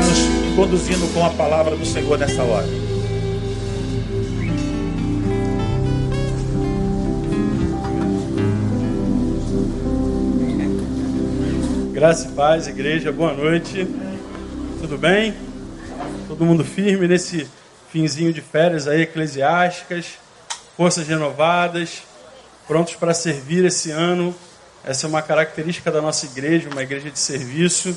está nos conduzindo com a palavra do Senhor nessa hora. Graça e paz, igreja, boa noite. Tudo bem? Todo mundo firme nesse finzinho de férias aí eclesiásticas, forças renovadas, prontos para servir esse ano. Essa é uma característica da nossa igreja, uma igreja de serviço.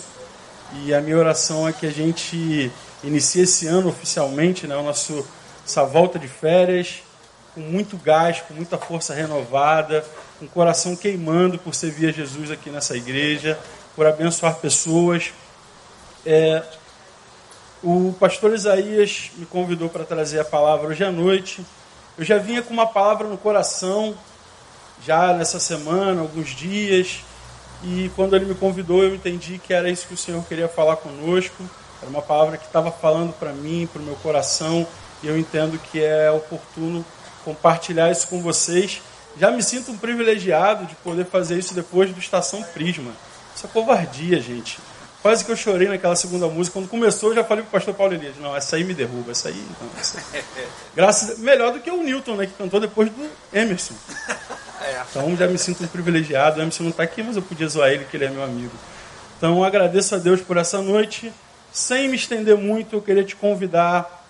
E a minha oração é que a gente inicie esse ano oficialmente, né, o nosso, essa volta de férias, com muito gás, com muita força renovada, com o coração queimando por servir a Jesus aqui nessa igreja, por abençoar pessoas. É, o pastor Isaías me convidou para trazer a palavra hoje à noite. Eu já vinha com uma palavra no coração, já nessa semana, alguns dias, e quando ele me convidou, eu entendi que era isso que o Senhor queria falar conosco. Era uma palavra que estava falando para mim, para o meu coração, e eu entendo que é oportuno compartilhar isso com vocês. Já me sinto um privilegiado de poder fazer isso depois do Estação Prisma. Isso é covardia, gente. Quase que eu chorei naquela segunda música. Quando começou, eu já falei pro pastor Paulo Elias, não, essa aí me derruba, essa aí não. Essa aí. Graças, melhor do que o Newton, né, que cantou depois do Emerson. É. Então já me sinto privilegiado. O Emerson não está aqui, mas eu podia zoar ele, que ele é meu amigo. Então agradeço a Deus por essa noite. Sem me estender muito, eu queria te convidar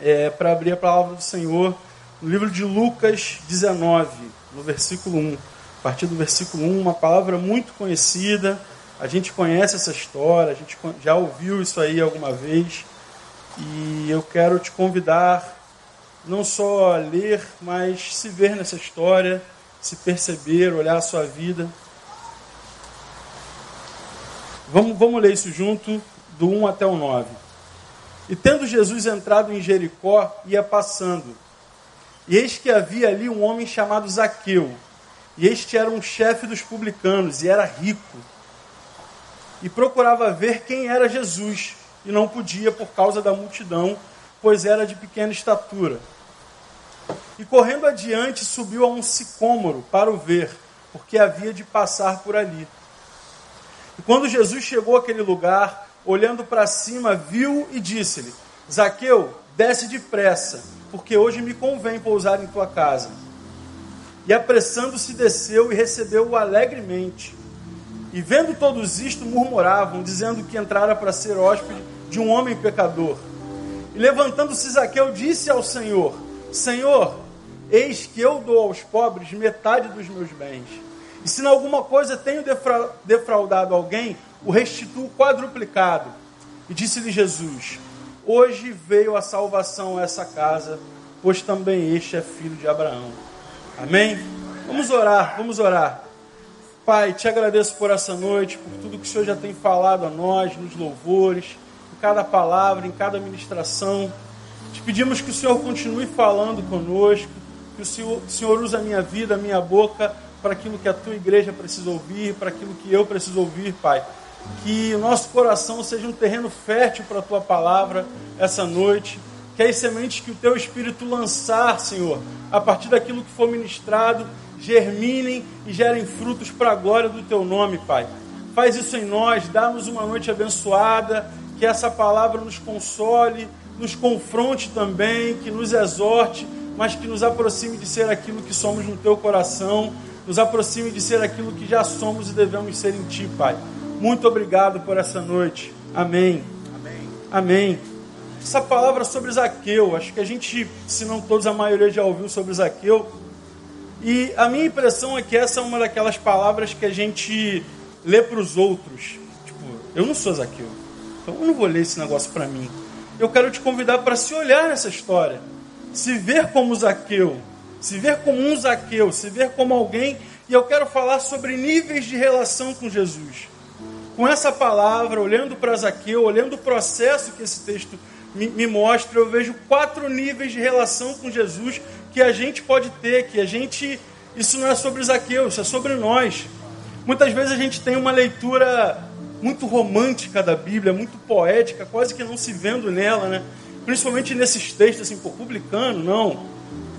é, para abrir a palavra do Senhor no livro de Lucas 19, no versículo 1. A partir do versículo 1, uma palavra muito conhecida. A gente conhece essa história, a gente já ouviu isso aí alguma vez. E eu quero te convidar não só a ler, mas se ver nessa história, se perceber, olhar a sua vida. Vamos, vamos ler isso junto, do 1 até o 9. E tendo Jesus entrado em Jericó, ia passando. E eis que havia ali um homem chamado Zaqueu. E este era um chefe dos publicanos, e era rico. E procurava ver quem era Jesus, e não podia por causa da multidão, pois era de pequena estatura. E correndo adiante, subiu a um sicômoro para o ver, porque havia de passar por ali. E quando Jesus chegou àquele lugar, olhando para cima, viu e disse-lhe: Zaqueu, desce depressa, porque hoje me convém pousar em tua casa. E apressando-se, desceu e recebeu-o alegremente. E vendo todos isto, murmuravam, dizendo que entrara para ser hóspede de um homem pecador. E levantando-se Zaqueu, disse ao Senhor: Senhor, Eis que eu dou aos pobres metade dos meus bens. E se em alguma coisa tenho defraudado alguém, o restituo quadruplicado. E disse-lhe Jesus: Hoje veio a salvação a essa casa, pois também este é filho de Abraão. Amém? Vamos orar, vamos orar. Pai, te agradeço por essa noite, por tudo que o Senhor já tem falado a nós, nos louvores, em cada palavra, em cada ministração. Te pedimos que o Senhor continue falando conosco, que o Senhor, o Senhor use a minha vida, a minha boca, para aquilo que a tua igreja precisa ouvir, para aquilo que eu preciso ouvir, Pai. Que o nosso coração seja um terreno fértil para a tua palavra essa noite. Que as sementes que o teu Espírito lançar, Senhor, a partir daquilo que for ministrado, germinem e gerem frutos para a glória do teu nome, Pai. Faz isso em nós, dá-nos uma noite abençoada, que essa palavra nos console, nos confronte também, que nos exorte mas que nos aproxime de ser aquilo que somos no teu coração, nos aproxime de ser aquilo que já somos e devemos ser em ti, Pai. Muito obrigado por essa noite. Amém. Amém. Amém. Essa palavra sobre Zaqueu, acho que a gente, se não todos, a maioria já ouviu sobre Zaqueu. E a minha impressão é que essa é uma daquelas palavras que a gente lê para os outros. Tipo, eu não sou Zaqueu, então eu não vou ler esse negócio para mim. Eu quero te convidar para se olhar nessa história se ver como Zaqueu, se ver como um Zaqueu, se ver como alguém, e eu quero falar sobre níveis de relação com Jesus. Com essa palavra, olhando para Zaqueu, olhando o processo que esse texto me, me mostra, eu vejo quatro níveis de relação com Jesus que a gente pode ter, que a gente. Isso não é sobre Zaqueu, isso é sobre nós. Muitas vezes a gente tem uma leitura muito romântica da Bíblia, muito poética, quase que não se vendo nela, né? Principalmente nesses textos, assim, publicano, não,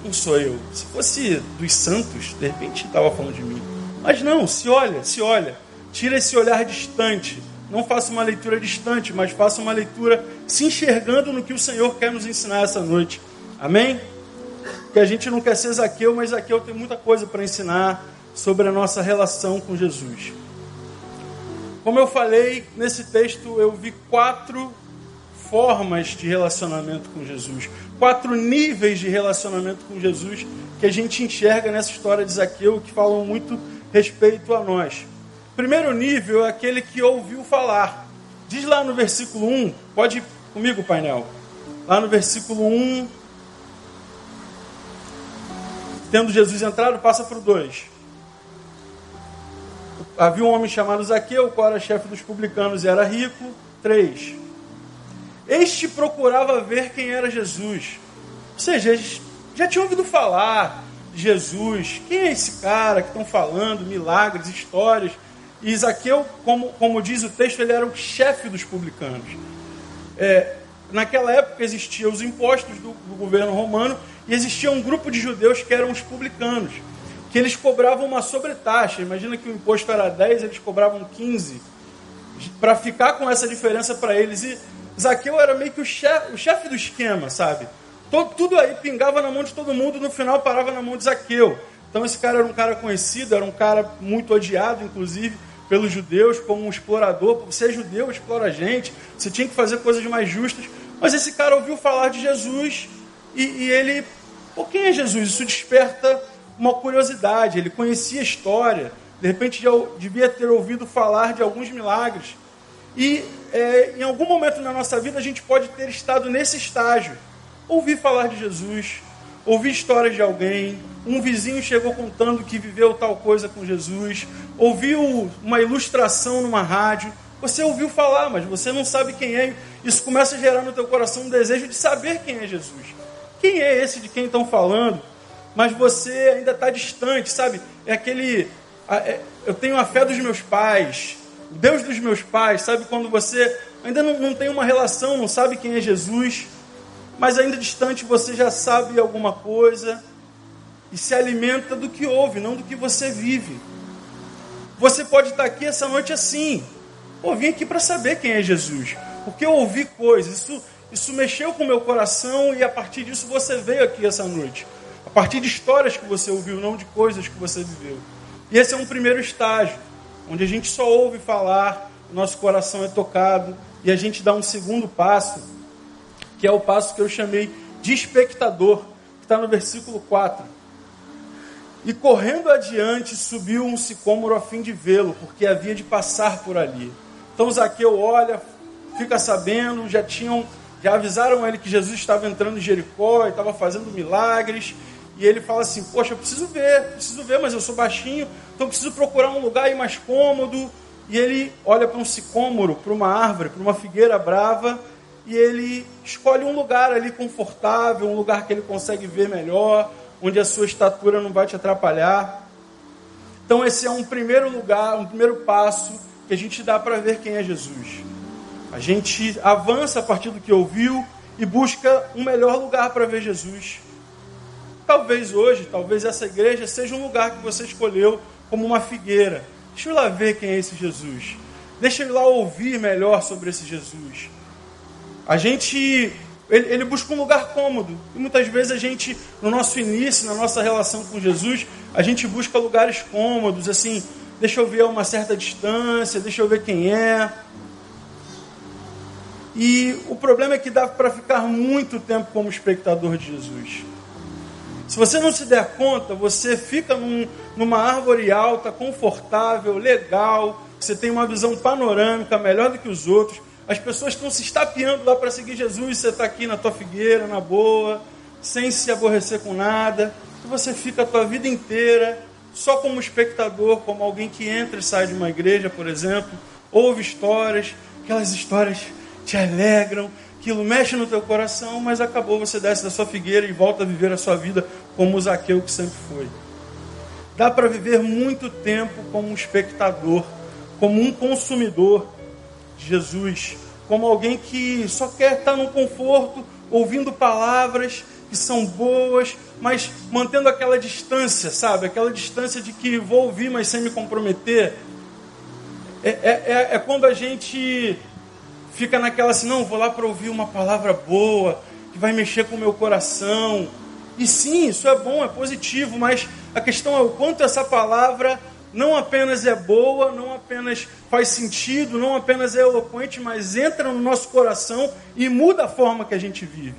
não sou eu. Se fosse dos santos, de repente estava falando de mim. Mas não, se olha, se olha. Tira esse olhar distante não faça uma leitura distante, mas faça uma leitura se enxergando no que o Senhor quer nos ensinar essa noite. Amém? Que a gente não quer ser Zaqueu, mas Zaqueu tem muita coisa para ensinar sobre a nossa relação com Jesus. Como eu falei, nesse texto eu vi quatro formas de relacionamento com Jesus, quatro níveis de relacionamento com Jesus que a gente enxerga nessa história de Zaqueu que falam muito respeito a nós. Primeiro nível é aquele que ouviu falar. Diz lá no versículo 1, pode ir comigo, painel. Lá no versículo 1, tendo Jesus entrado, passa para o 2. Havia um homem chamado Zaqueu, qual era chefe dos publicanos e era rico. 3. Este procurava ver quem era Jesus. Ou seja, já tinha ouvido falar de Jesus. Quem é esse cara que estão falando? Milagres, histórias. E Zaqueu, como, como diz o texto, ele era o chefe dos publicanos. É, naquela época existiam os impostos do, do, governo romano e existia um grupo de judeus que eram os publicanos, que eles cobravam uma sobretaxa. Imagina que o imposto era 10, eles cobravam 15, para ficar com essa diferença para eles. E Zaqueu era meio que o chefe, o chefe do esquema, sabe? Todo, tudo aí pingava na mão de todo mundo, no final parava na mão de Zaqueu. Então esse cara era um cara conhecido, era um cara muito odiado, inclusive pelos judeus como um explorador. Você é judeu, explora a gente. Você tinha que fazer coisas mais justas. Mas esse cara ouviu falar de Jesus e, e ele. Pô, quem é Jesus? Isso desperta uma curiosidade. Ele conhecia a história. De repente já devia ter ouvido falar de alguns milagres. E é, em algum momento na nossa vida a gente pode ter estado nesse estágio. Ouvir falar de Jesus, ouvir histórias de alguém, um vizinho chegou contando que viveu tal coisa com Jesus, ouviu uma ilustração numa rádio, você ouviu falar, mas você não sabe quem é. Isso começa a gerar no teu coração um desejo de saber quem é Jesus. Quem é esse de quem estão falando? Mas você ainda está distante, sabe? É aquele. É, eu tenho a fé dos meus pais, o Deus dos meus pais, sabe? Quando você ainda não, não tem uma relação, não sabe quem é Jesus, mas ainda distante você já sabe alguma coisa e se alimenta do que ouve, não do que você vive. Você pode estar aqui essa noite assim. Pô, vim aqui para saber quem é Jesus. Porque eu ouvi coisas, isso, isso mexeu com o meu coração e a partir disso você veio aqui essa noite. A partir de histórias que você ouviu, não de coisas que você viveu. E esse é um primeiro estágio, onde a gente só ouve falar, nosso coração é tocado e a gente dá um segundo passo, que é o passo que eu chamei de espectador, que está no versículo 4. E correndo adiante, subiu um sicômoro a fim de vê-lo, porque havia de passar por ali. Então Zaqueu olha, fica sabendo, já tinham, já avisaram ele que Jesus estava entrando em Jericó e estava fazendo milagres. E ele fala assim: Poxa, eu preciso ver, preciso ver, mas eu sou baixinho, então preciso procurar um lugar aí mais cômodo. E ele olha para um sicômoro, para uma árvore, para uma figueira brava, e ele escolhe um lugar ali confortável, um lugar que ele consegue ver melhor, onde a sua estatura não vai te atrapalhar. Então, esse é um primeiro lugar, um primeiro passo que a gente dá para ver quem é Jesus. A gente avança a partir do que ouviu e busca um melhor lugar para ver Jesus. Talvez hoje, talvez essa igreja seja um lugar que você escolheu como uma figueira. Deixa eu lá ver quem é esse Jesus. Deixa eu lá ouvir melhor sobre esse Jesus. A gente ele, ele, busca um lugar cômodo. E muitas vezes a gente, no nosso início, na nossa relação com Jesus, a gente busca lugares cômodos, assim, deixa eu ver a uma certa distância, deixa eu ver quem é. E o problema é que dá para ficar muito tempo como espectador de Jesus. Se você não se der conta, você fica num, numa árvore alta, confortável, legal, você tem uma visão panorâmica melhor do que os outros. As pessoas estão se estapeando lá para seguir Jesus, você está aqui na tua figueira, na boa, sem se aborrecer com nada, e você fica a tua vida inteira só como espectador, como alguém que entra e sai de uma igreja, por exemplo, ouve histórias, aquelas histórias te alegram, aquilo mexe no teu coração, mas acabou, você desce da sua figueira e volta a viver a sua vida como o Zaqueu que sempre foi. Dá para viver muito tempo como um espectador, como um consumidor de Jesus, como alguém que só quer estar no conforto, ouvindo palavras que são boas, mas mantendo aquela distância, sabe? Aquela distância de que vou ouvir, mas sem me comprometer. É, é, é, é quando a gente fica naquela assim, não, vou lá para ouvir uma palavra boa, que vai mexer com o meu coração. E sim, isso é bom, é positivo, mas a questão é o quanto essa palavra não apenas é boa, não apenas faz sentido, não apenas é eloquente, mas entra no nosso coração e muda a forma que a gente vive.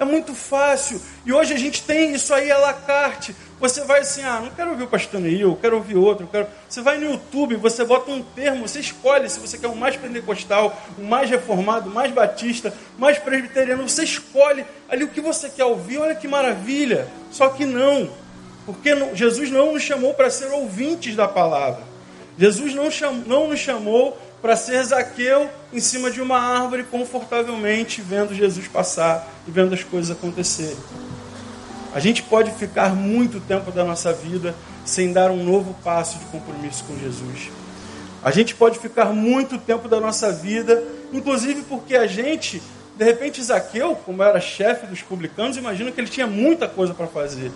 É muito fácil. E hoje a gente tem isso aí à la carte. Você vai assim, ah, não quero ouvir o pastor Neil, quero ouvir outro. Quero... Você vai no YouTube, você bota um termo, você escolhe se você quer o mais pentecostal, o mais reformado, o mais batista, o mais presbiteriano. Você escolhe ali o que você quer ouvir. Olha que maravilha. Só que não. Porque Jesus não nos chamou para ser ouvintes da palavra. Jesus não, cham... não nos chamou para ser Zaqueu em cima de uma árvore confortavelmente vendo Jesus passar e vendo as coisas acontecerem. A gente pode ficar muito tempo da nossa vida sem dar um novo passo de compromisso com Jesus. A gente pode ficar muito tempo da nossa vida, inclusive porque a gente, de repente, Zaqueu, como era chefe dos publicanos, imagina que ele tinha muita coisa para fazer.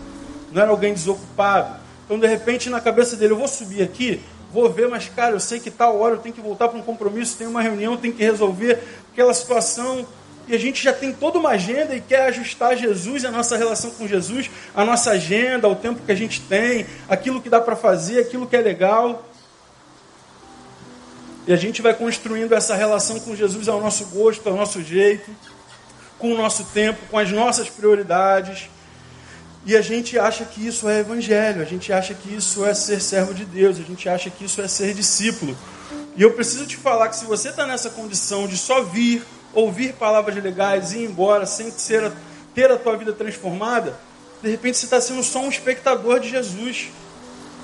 Não era alguém desocupado. Então, de repente, na cabeça dele, eu vou subir aqui, vou ver, mas cara, eu sei que tal hora eu tenho que voltar para um compromisso, tem uma reunião, tem que resolver aquela situação. E a gente já tem toda uma agenda e quer ajustar Jesus, a nossa relação com Jesus, a nossa agenda, o tempo que a gente tem, aquilo que dá para fazer, aquilo que é legal. E a gente vai construindo essa relação com Jesus ao nosso gosto, ao nosso jeito, com o nosso tempo, com as nossas prioridades. E a gente acha que isso é evangelho, a gente acha que isso é ser servo de Deus, a gente acha que isso é ser discípulo. E eu preciso te falar que se você está nessa condição de só vir, ouvir palavras legais e ir embora sem ser, ter a tua vida transformada, de repente você está sendo só um espectador de Jesus.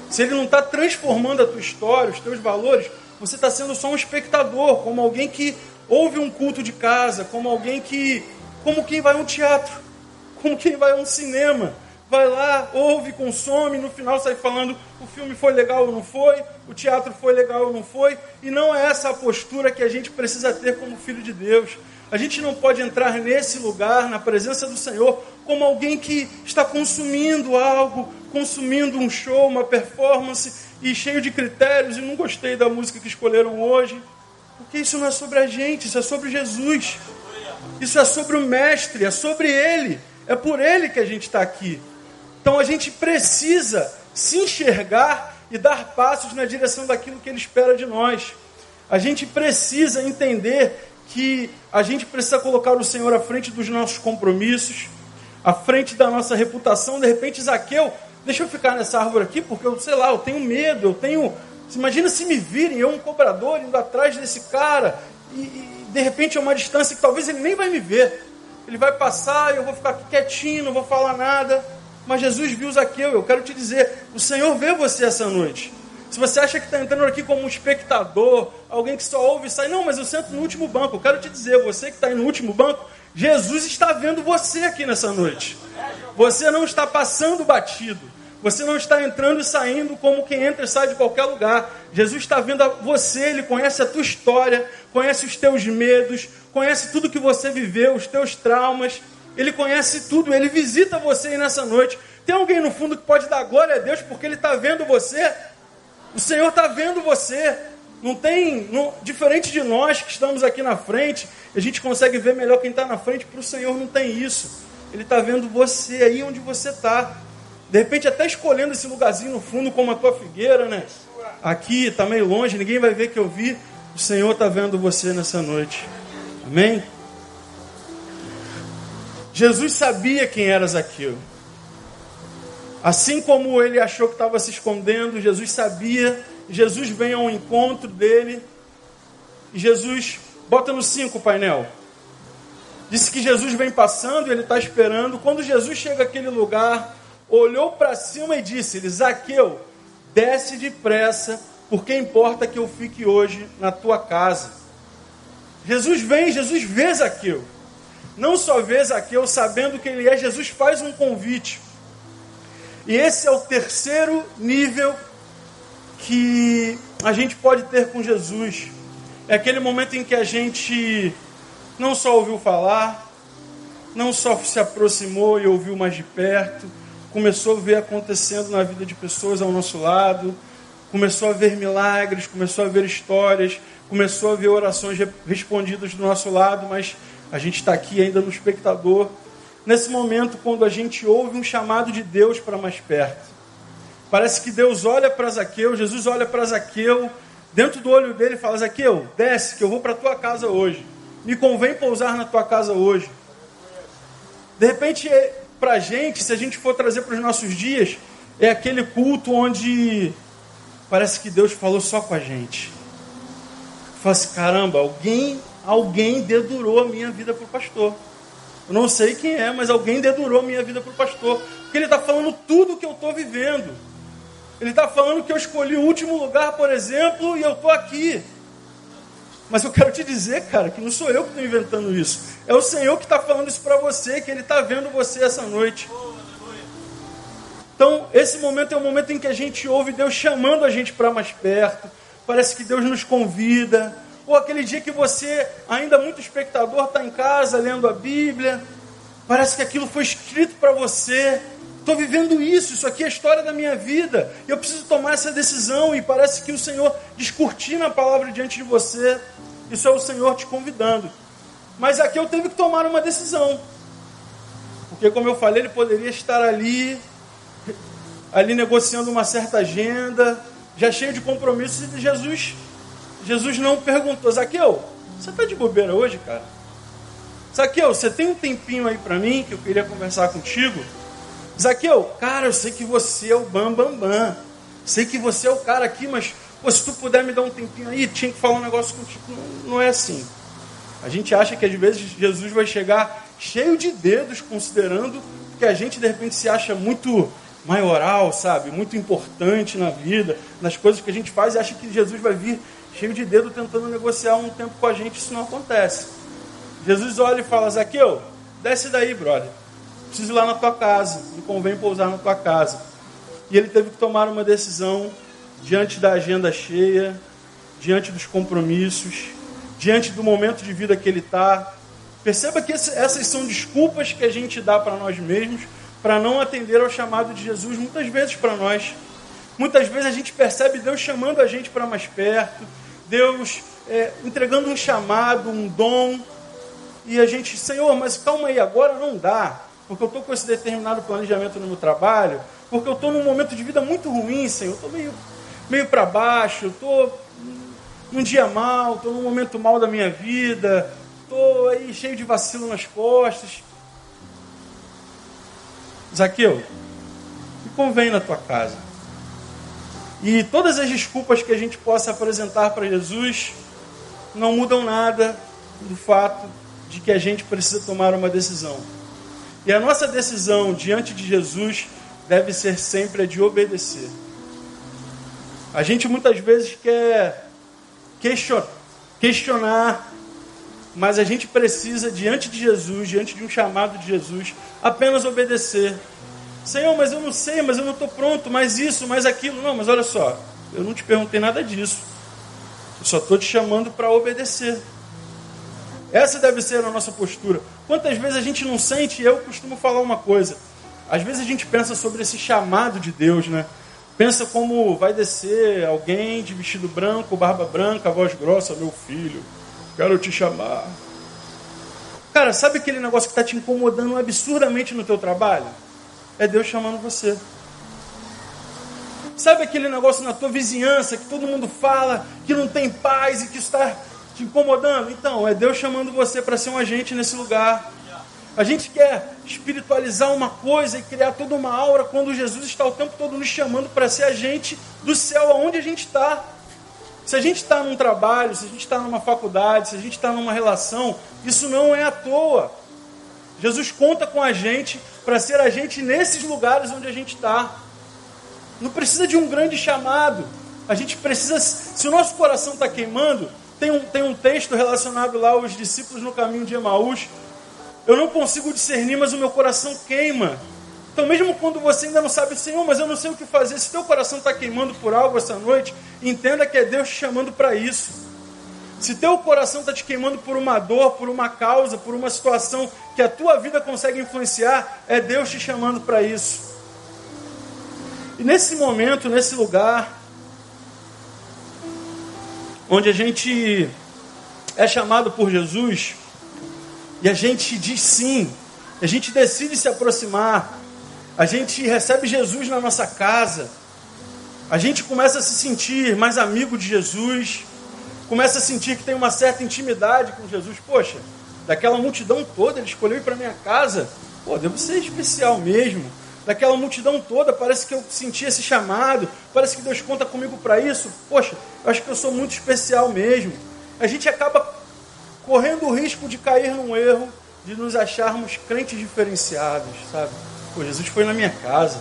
Se ele não está transformando a tua história, os teus valores, você está sendo só um espectador, como alguém que ouve um culto de casa, como alguém que. como quem vai a um teatro, como quem vai a um cinema vai lá, ouve, consome, no final sai falando o filme foi legal ou não foi, o teatro foi legal ou não foi, e não é essa a postura que a gente precisa ter como filho de Deus. A gente não pode entrar nesse lugar, na presença do Senhor, como alguém que está consumindo algo, consumindo um show, uma performance, e cheio de critérios, e não gostei da música que escolheram hoje, porque isso não é sobre a gente, isso é sobre Jesus. Isso é sobre o Mestre, é sobre Ele. É por Ele que a gente está aqui. Então a gente precisa se enxergar e dar passos na direção daquilo que Ele espera de nós. A gente precisa entender que a gente precisa colocar o Senhor à frente dos nossos compromissos, à frente da nossa reputação. De repente, Zaqueu, deixa eu ficar nessa árvore aqui, porque eu sei lá, eu tenho medo, eu tenho. Imagina se me virem, eu, um cobrador, indo atrás desse cara, e, e de repente é uma distância que talvez ele nem vai me ver. Ele vai passar eu vou ficar aqui quietinho, não vou falar nada. Mas Jesus viu Zaqueu. Eu quero te dizer, o Senhor vê você essa noite. Se você acha que está entrando aqui como um espectador, alguém que só ouve e sai, não, mas eu sento no último banco. Eu quero te dizer, você que está aí no último banco, Jesus está vendo você aqui nessa noite. Você não está passando batido. Você não está entrando e saindo como quem entra e sai de qualquer lugar. Jesus está vendo você, Ele conhece a tua história, conhece os teus medos, conhece tudo que você viveu, os teus traumas. Ele conhece tudo, ele visita você aí nessa noite. Tem alguém no fundo que pode dar glória a Deus porque ele está vendo você? O Senhor está vendo você. Não tem, não, diferente de nós que estamos aqui na frente, a gente consegue ver melhor quem está na frente, para o Senhor não tem isso. Ele está vendo você aí onde você está. De repente, até escolhendo esse lugarzinho no fundo, como a tua figueira, né? Aqui, está meio longe, ninguém vai ver que eu vi. O Senhor está vendo você nessa noite. Amém? Jesus sabia quem era Zaqueu. Assim como ele achou que estava se escondendo, Jesus sabia. Jesus vem ao encontro dele. Jesus, bota no 5 o painel. Disse que Jesus vem passando e ele está esperando. Quando Jesus chega àquele lugar, olhou para cima e disse: ele, Zaqueu, desce depressa, porque importa que eu fique hoje na tua casa. Jesus vem, Jesus vê Zaqueu não só vê Zaqueu sabendo que ele é, Jesus faz um convite. E esse é o terceiro nível que a gente pode ter com Jesus. É aquele momento em que a gente não só ouviu falar, não só se aproximou e ouviu mais de perto, começou a ver acontecendo na vida de pessoas ao nosso lado, começou a ver milagres, começou a ver histórias, começou a ver orações respondidas do nosso lado, mas a gente está aqui ainda no espectador. Nesse momento, quando a gente ouve um chamado de Deus para mais perto, parece que Deus olha para Zaqueu, Jesus olha para Zaqueu, dentro do olho dele fala: Zaqueu, desce, que eu vou para a tua casa hoje. Me convém pousar na tua casa hoje. De repente, para a gente, se a gente for trazer para os nossos dias, é aquele culto onde parece que Deus falou só com a gente. Fala assim, caramba, alguém, alguém dedurou a minha vida para o pastor. Eu não sei quem é, mas alguém dedurou a minha vida para o pastor. Porque ele está falando tudo que eu estou vivendo. Ele está falando que eu escolhi o último lugar, por exemplo, e eu estou aqui. Mas eu quero te dizer, cara, que não sou eu que estou inventando isso. É o Senhor que está falando isso para você, que Ele está vendo você essa noite. Então, esse momento é o momento em que a gente ouve Deus chamando a gente para mais perto. Parece que Deus nos convida. Ou aquele dia que você, ainda muito espectador, está em casa lendo a Bíblia. Parece que aquilo foi escrito para você. Estou vivendo isso, isso aqui é a história da minha vida. Eu preciso tomar essa decisão. E parece que o Senhor descortina a palavra diante de você. Isso é o Senhor te convidando. Mas aqui eu teve que tomar uma decisão. Porque, como eu falei, ele poderia estar ali, ali negociando uma certa agenda, já cheio de compromissos, e Jesus, Jesus não perguntou: Zaqueu, você está de bobeira hoje, cara? Zaqueu, você tem um tempinho aí para mim que eu queria conversar contigo? Zaqueu, cara, eu sei que você é o bam bam bam. Sei que você é o cara aqui, mas Pô, se tu puder me dar um tempinho aí, tinha que falar um negócio contigo. Não, não é assim. A gente acha que às vezes Jesus vai chegar cheio de dedos, considerando que a gente de repente se acha muito maioral, sabe? Muito importante na vida, nas coisas que a gente faz e acha que Jesus vai vir cheio de dedo tentando negociar um tempo com a gente. Isso não acontece. Jesus olha e fala: Zaqueu, desce daí, brother. Preciso ir lá na tua casa. Me convém pousar na tua casa. E ele teve que tomar uma decisão diante da agenda cheia, diante dos compromissos, diante do momento de vida que ele está. Perceba que essas são desculpas que a gente dá para nós mesmos para não atender ao chamado de Jesus, muitas vezes para nós. Muitas vezes a gente percebe Deus chamando a gente para mais perto, Deus é, entregando um chamado, um dom, e a gente, Senhor, mas calma aí, agora não dá, porque eu estou com esse determinado planejamento no meu trabalho, porque eu estou num momento de vida muito ruim, Senhor, estou meio meio para baixo, estou num dia mal, estou num momento mal da minha vida, estou aí cheio de vacilo nas costas. Zaqueu, me convém na tua casa. E todas as desculpas que a gente possa apresentar para Jesus não mudam nada do fato de que a gente precisa tomar uma decisão. E a nossa decisão diante de Jesus deve ser sempre a de obedecer. A gente muitas vezes quer questionar, mas a gente precisa, diante de Jesus, diante de um chamado de Jesus, apenas obedecer. Senhor, mas eu não sei, mas eu não estou pronto, mais isso, mais aquilo. Não, mas olha só, eu não te perguntei nada disso. Eu só estou te chamando para obedecer. Essa deve ser a nossa postura. Quantas vezes a gente não sente, eu costumo falar uma coisa. Às vezes a gente pensa sobre esse chamado de Deus, né? Pensa como vai descer alguém de vestido branco, barba branca, voz grossa, meu filho, quero te chamar. Cara, sabe aquele negócio que está te incomodando absurdamente no teu trabalho? É Deus chamando você. Sabe aquele negócio na tua vizinhança que todo mundo fala que não tem paz e que está te incomodando? Então, é Deus chamando você para ser um agente nesse lugar. A gente quer espiritualizar uma coisa e criar toda uma aura quando Jesus está o tempo todo nos chamando para ser agente do céu aonde a gente está. Se a gente está num trabalho, se a gente está numa faculdade, se a gente está numa relação, isso não é à toa. Jesus conta com a gente para ser agente nesses lugares onde a gente está. Não precisa de um grande chamado. A gente precisa, se o nosso coração está queimando, tem um, tem um texto relacionado lá aos discípulos no caminho de Emaús, eu não consigo discernir, mas o meu coração queima. Então, mesmo quando você ainda não sabe, Senhor, mas eu não sei o que fazer, se teu coração está queimando por algo essa noite, entenda que é Deus te chamando para isso. Se teu coração está te queimando por uma dor, por uma causa, por uma situação que a tua vida consegue influenciar, é Deus te chamando para isso. E nesse momento, nesse lugar, onde a gente é chamado por Jesus e a gente diz sim, a gente decide se aproximar, a gente recebe Jesus na nossa casa, a gente começa a se sentir mais amigo de Jesus, começa a sentir que tem uma certa intimidade com Jesus. Poxa, daquela multidão toda, ele escolheu ir para minha casa. Pô, devo ser especial mesmo. Daquela multidão toda, parece que eu senti esse chamado, parece que Deus conta comigo para isso. Poxa, eu acho que eu sou muito especial mesmo. A gente acaba correndo o risco de cair num erro, de nos acharmos crentes diferenciados, sabe? Pô, Jesus foi na minha casa.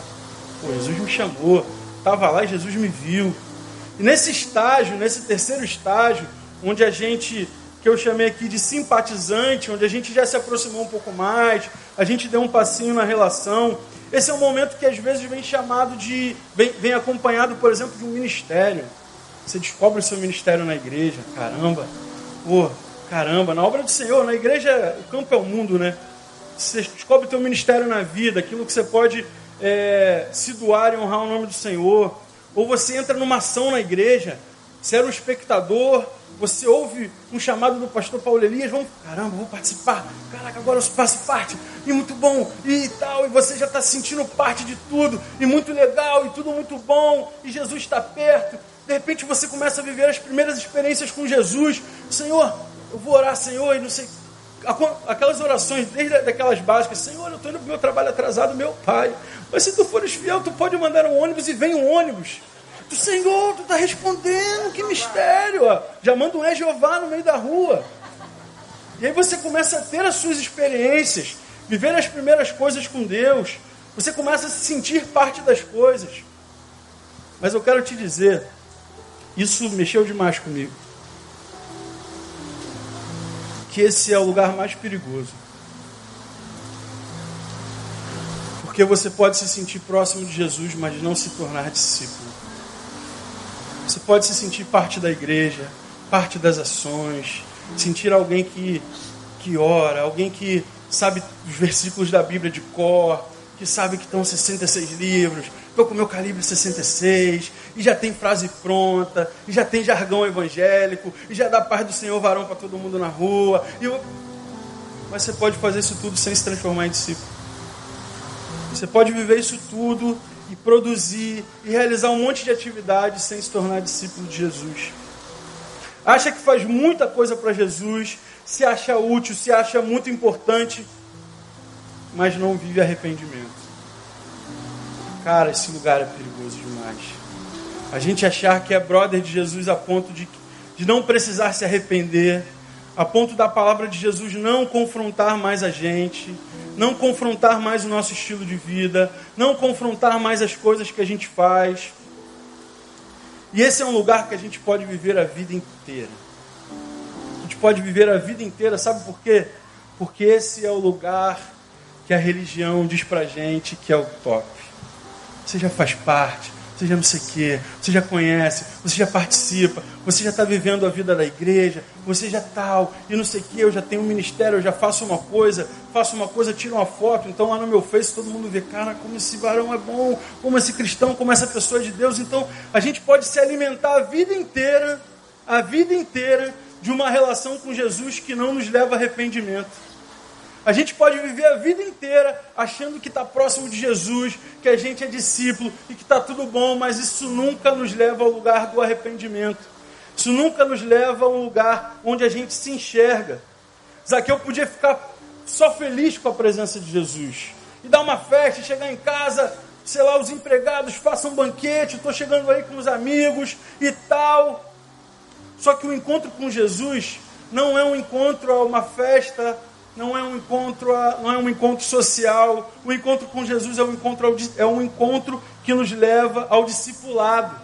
Pô, Jesus me chamou. Estava lá e Jesus me viu. E nesse estágio, nesse terceiro estágio, onde a gente, que eu chamei aqui de simpatizante, onde a gente já se aproximou um pouco mais, a gente deu um passinho na relação. Esse é um momento que às vezes vem chamado de. vem, vem acompanhado, por exemplo, de um ministério. Você descobre o seu ministério na igreja, caramba. Pô, caramba, na obra do Senhor, na igreja, o campo é o mundo, né? Você descobre o teu ministério na vida, aquilo que você pode é, se doar e honrar o nome do Senhor. Ou você entra numa ação na igreja, você era um espectador, você ouve um chamado do pastor Paulo Elias, vamos, caramba, vou participar, caraca, agora eu faço parte, e muito bom, e tal, e você já está sentindo parte de tudo, e muito legal, e tudo muito bom, e Jesus está perto, de repente você começa a viver as primeiras experiências com Jesus, Senhor, eu vou orar, Senhor, e não sei, aquelas orações, desde aquelas básicas, Senhor, eu estou indo para o meu trabalho atrasado, meu pai. Mas se tu fores fiel, tu pode mandar um ônibus e vem um ônibus. Tu, Senhor, tu está respondendo, que mistério. Ó. Já manda um é Jeová no meio da rua. E aí você começa a ter as suas experiências, viver as primeiras coisas com Deus. Você começa a se sentir parte das coisas. Mas eu quero te dizer, isso mexeu demais comigo que esse é o lugar mais perigoso. Porque você pode se sentir próximo de Jesus, mas não se tornar discípulo. Você pode se sentir parte da igreja, parte das ações, sentir alguém que, que ora, alguém que sabe os versículos da Bíblia de cor, que sabe que estão 66 livros, estou com o meu calibre 66, e já tem frase pronta, e já tem jargão evangélico, e já dá paz do Senhor varão para todo mundo na rua. Eu... Mas você pode fazer isso tudo sem se transformar em discípulo. Você pode viver isso tudo e produzir e realizar um monte de atividades sem se tornar discípulo de Jesus. Acha que faz muita coisa para Jesus, se acha útil, se acha muito importante, mas não vive arrependimento. Cara, esse lugar é perigoso. A gente achar que é brother de Jesus a ponto de, de não precisar se arrepender, a ponto da palavra de Jesus não confrontar mais a gente, não confrontar mais o nosso estilo de vida, não confrontar mais as coisas que a gente faz. E esse é um lugar que a gente pode viver a vida inteira. A gente pode viver a vida inteira, sabe por quê? Porque esse é o lugar que a religião diz pra gente que é o top. Você já faz parte, você já não sei o quê, você já conhece, você já participa, você já está vivendo a vida da igreja, você já tal, e não sei o quê, eu já tenho um ministério, eu já faço uma coisa, faço uma coisa, tiro uma foto, então lá no meu Face todo mundo vê, cara, como esse varão é bom, como esse cristão, como essa pessoa é de Deus. Então a gente pode se alimentar a vida inteira, a vida inteira, de uma relação com Jesus que não nos leva a arrependimento. A gente pode viver a vida inteira achando que está próximo de Jesus, que a gente é discípulo e que está tudo bom, mas isso nunca nos leva ao lugar do arrependimento. Isso nunca nos leva a um lugar onde a gente se enxerga. Zaqueu podia ficar só feliz com a presença de Jesus e dar uma festa, chegar em casa, sei lá, os empregados façam um banquete, estou chegando aí com os amigos e tal. Só que o encontro com Jesus não é um encontro a uma festa não é um encontro, não é um encontro social. O encontro com Jesus é um encontro, é um encontro que nos leva ao discipulado.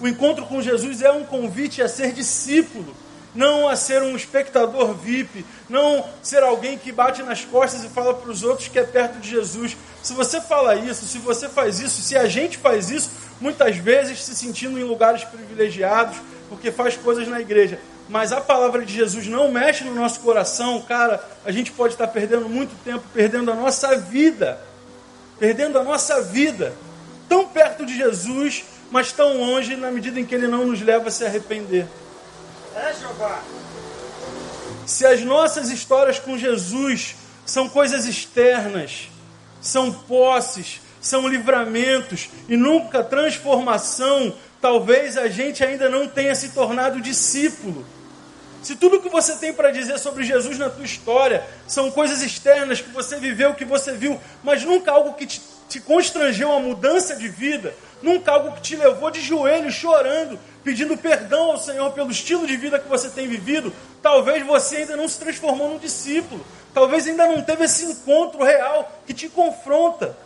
O encontro com Jesus é um convite a ser discípulo, não a ser um espectador VIP, não ser alguém que bate nas costas e fala para os outros que é perto de Jesus. Se você fala isso, se você faz isso, se a gente faz isso, muitas vezes se sentindo em lugares privilegiados, porque faz coisas na igreja, mas a palavra de Jesus não mexe no nosso coração, cara, a gente pode estar perdendo muito tempo, perdendo a nossa vida, perdendo a nossa vida, tão perto de Jesus, mas tão longe na medida em que ele não nos leva a se arrepender. Se as nossas histórias com Jesus são coisas externas, são posses, são livramentos e nunca transformação, talvez a gente ainda não tenha se tornado discípulo. Se tudo que você tem para dizer sobre Jesus na tua história são coisas externas que você viveu, que você viu, mas nunca algo que te, te constrangeu a mudança de vida, nunca algo que te levou de joelhos chorando, pedindo perdão ao Senhor pelo estilo de vida que você tem vivido, talvez você ainda não se transformou num discípulo, talvez ainda não teve esse encontro real que te confronta.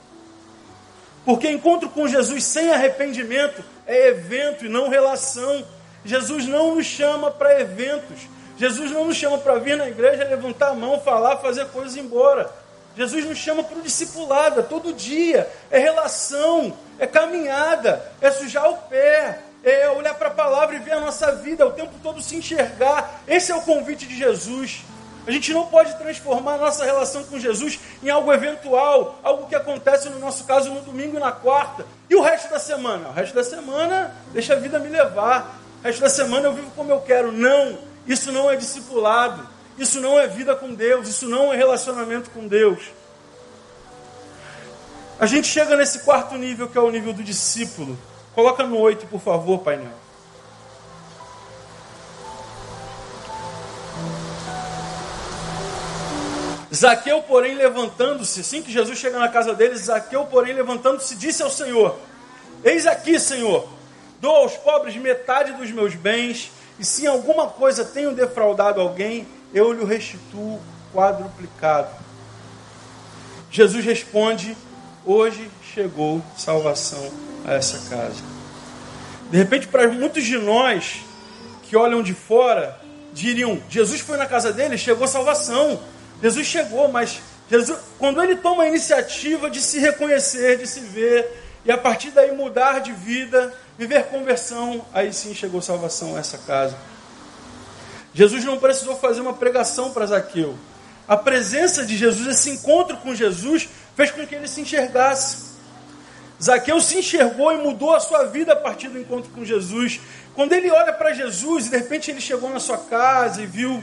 Porque encontro com Jesus sem arrependimento é evento e não relação. Jesus não nos chama para eventos. Jesus não nos chama para vir na igreja, levantar a mão, falar, fazer coisas e ir embora. Jesus nos chama para o discipulado, é todo dia, é relação, é caminhada, é sujar o pé, é olhar para a palavra e ver a nossa vida, é o tempo todo se enxergar. Esse é o convite de Jesus. A gente não pode transformar a nossa relação com Jesus em algo eventual, algo que acontece no nosso caso no domingo e na quarta. E o resto da semana? O resto da semana, deixa a vida me levar. O resto da semana eu vivo como eu quero. Não, isso não é discipulado. Isso não é vida com Deus. Isso não é relacionamento com Deus. A gente chega nesse quarto nível que é o nível do discípulo. Coloca no oito, por favor, painel. Zaqueu, porém, levantando-se, assim que Jesus chega na casa deles, Zaqueu, porém, levantando-se, disse ao Senhor: Eis aqui, Senhor, dou aos pobres metade dos meus bens, e se em alguma coisa tenho defraudado alguém, eu lhe restituo quadruplicado. Jesus responde: Hoje chegou salvação a essa casa. De repente, para muitos de nós que olham de fora, diriam: Jesus foi na casa dele, chegou salvação. Jesus chegou, mas Jesus, quando ele toma a iniciativa de se reconhecer, de se ver, e a partir daí mudar de vida, viver conversão, aí sim chegou salvação a essa casa. Jesus não precisou fazer uma pregação para Zaqueu. A presença de Jesus, esse encontro com Jesus, fez com que ele se enxergasse. Zaqueu se enxergou e mudou a sua vida a partir do encontro com Jesus. Quando ele olha para Jesus e de repente ele chegou na sua casa e viu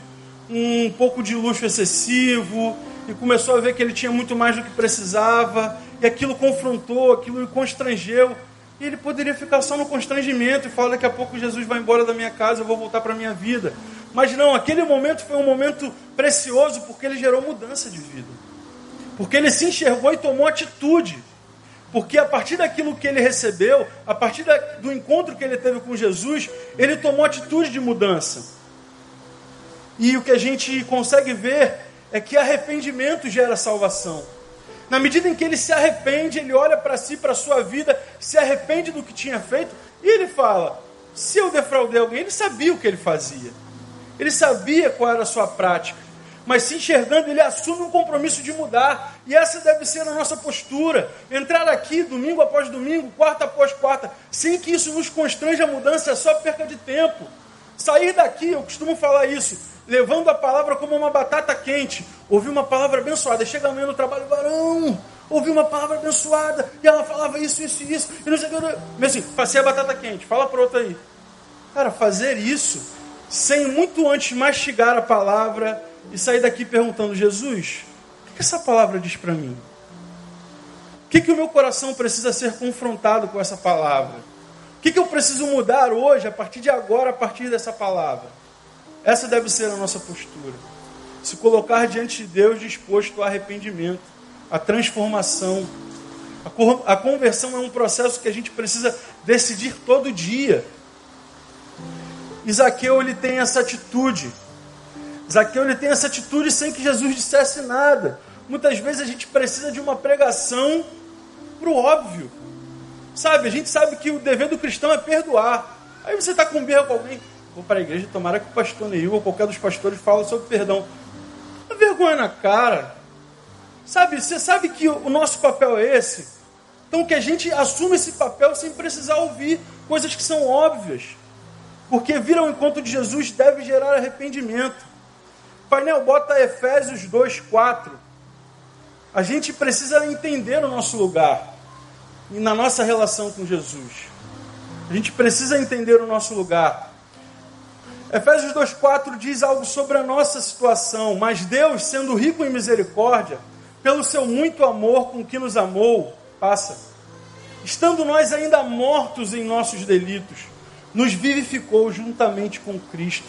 um pouco de luxo excessivo e começou a ver que ele tinha muito mais do que precisava, e aquilo confrontou, aquilo o constrangeu. E ele poderia ficar só no constrangimento e falar: daqui a pouco Jesus vai embora da minha casa, eu vou voltar para a minha vida. Mas não, aquele momento foi um momento precioso porque ele gerou mudança de vida. Porque ele se enxergou e tomou atitude. Porque a partir daquilo que ele recebeu, a partir do encontro que ele teve com Jesus, ele tomou atitude de mudança. E o que a gente consegue ver é que arrependimento gera salvação. Na medida em que ele se arrepende, ele olha para si, para a sua vida, se arrepende do que tinha feito, e ele fala: se eu defraudei alguém, ele sabia o que ele fazia, ele sabia qual era a sua prática, mas se enxergando, ele assume um compromisso de mudar, e essa deve ser a nossa postura. Entrar aqui domingo após domingo, quarta após quarta, sem que isso nos constranja a mudança, é só perca de tempo. Sair daqui, eu costumo falar isso, levando a palavra como uma batata quente. Ouvi uma palavra abençoada. Chega amanhã no trabalho, varão, ouvi uma palavra abençoada. E ela falava isso, isso e isso. E não sei o que. Mas assim, passei a batata quente. Fala para outra aí. Cara, fazer isso sem muito antes mastigar a palavra e sair daqui perguntando: Jesus, o que essa palavra diz para mim? O que, que o meu coração precisa ser confrontado com essa palavra? O que, que eu preciso mudar hoje, a partir de agora, a partir dessa palavra? Essa deve ser a nossa postura. Se colocar diante de Deus disposto ao arrependimento, à transformação. A conversão é um processo que a gente precisa decidir todo dia. Isaqueu ele tem essa atitude. Zaqueu ele tem essa atitude sem que Jesus dissesse nada. Muitas vezes a gente precisa de uma pregação para o óbvio. Sabe, a gente sabe que o dever do cristão é perdoar. Aí você está com birra com alguém, vou para a igreja, tomara que o pastor Neil ou qualquer dos pastores fale sobre perdão. A vergonha na cara. Sabe, você sabe que o nosso papel é esse? Então que a gente assume esse papel sem precisar ouvir coisas que são óbvias. Porque vir ao encontro de Jesus deve gerar arrependimento. painel bota Efésios 2, 4. A gente precisa entender o nosso lugar e na nossa relação com Jesus. A gente precisa entender o nosso lugar. Efésios 2,4 diz algo sobre a nossa situação. Mas Deus, sendo rico em misericórdia, pelo seu muito amor com que nos amou, passa. Estando nós ainda mortos em nossos delitos, nos vivificou juntamente com Cristo.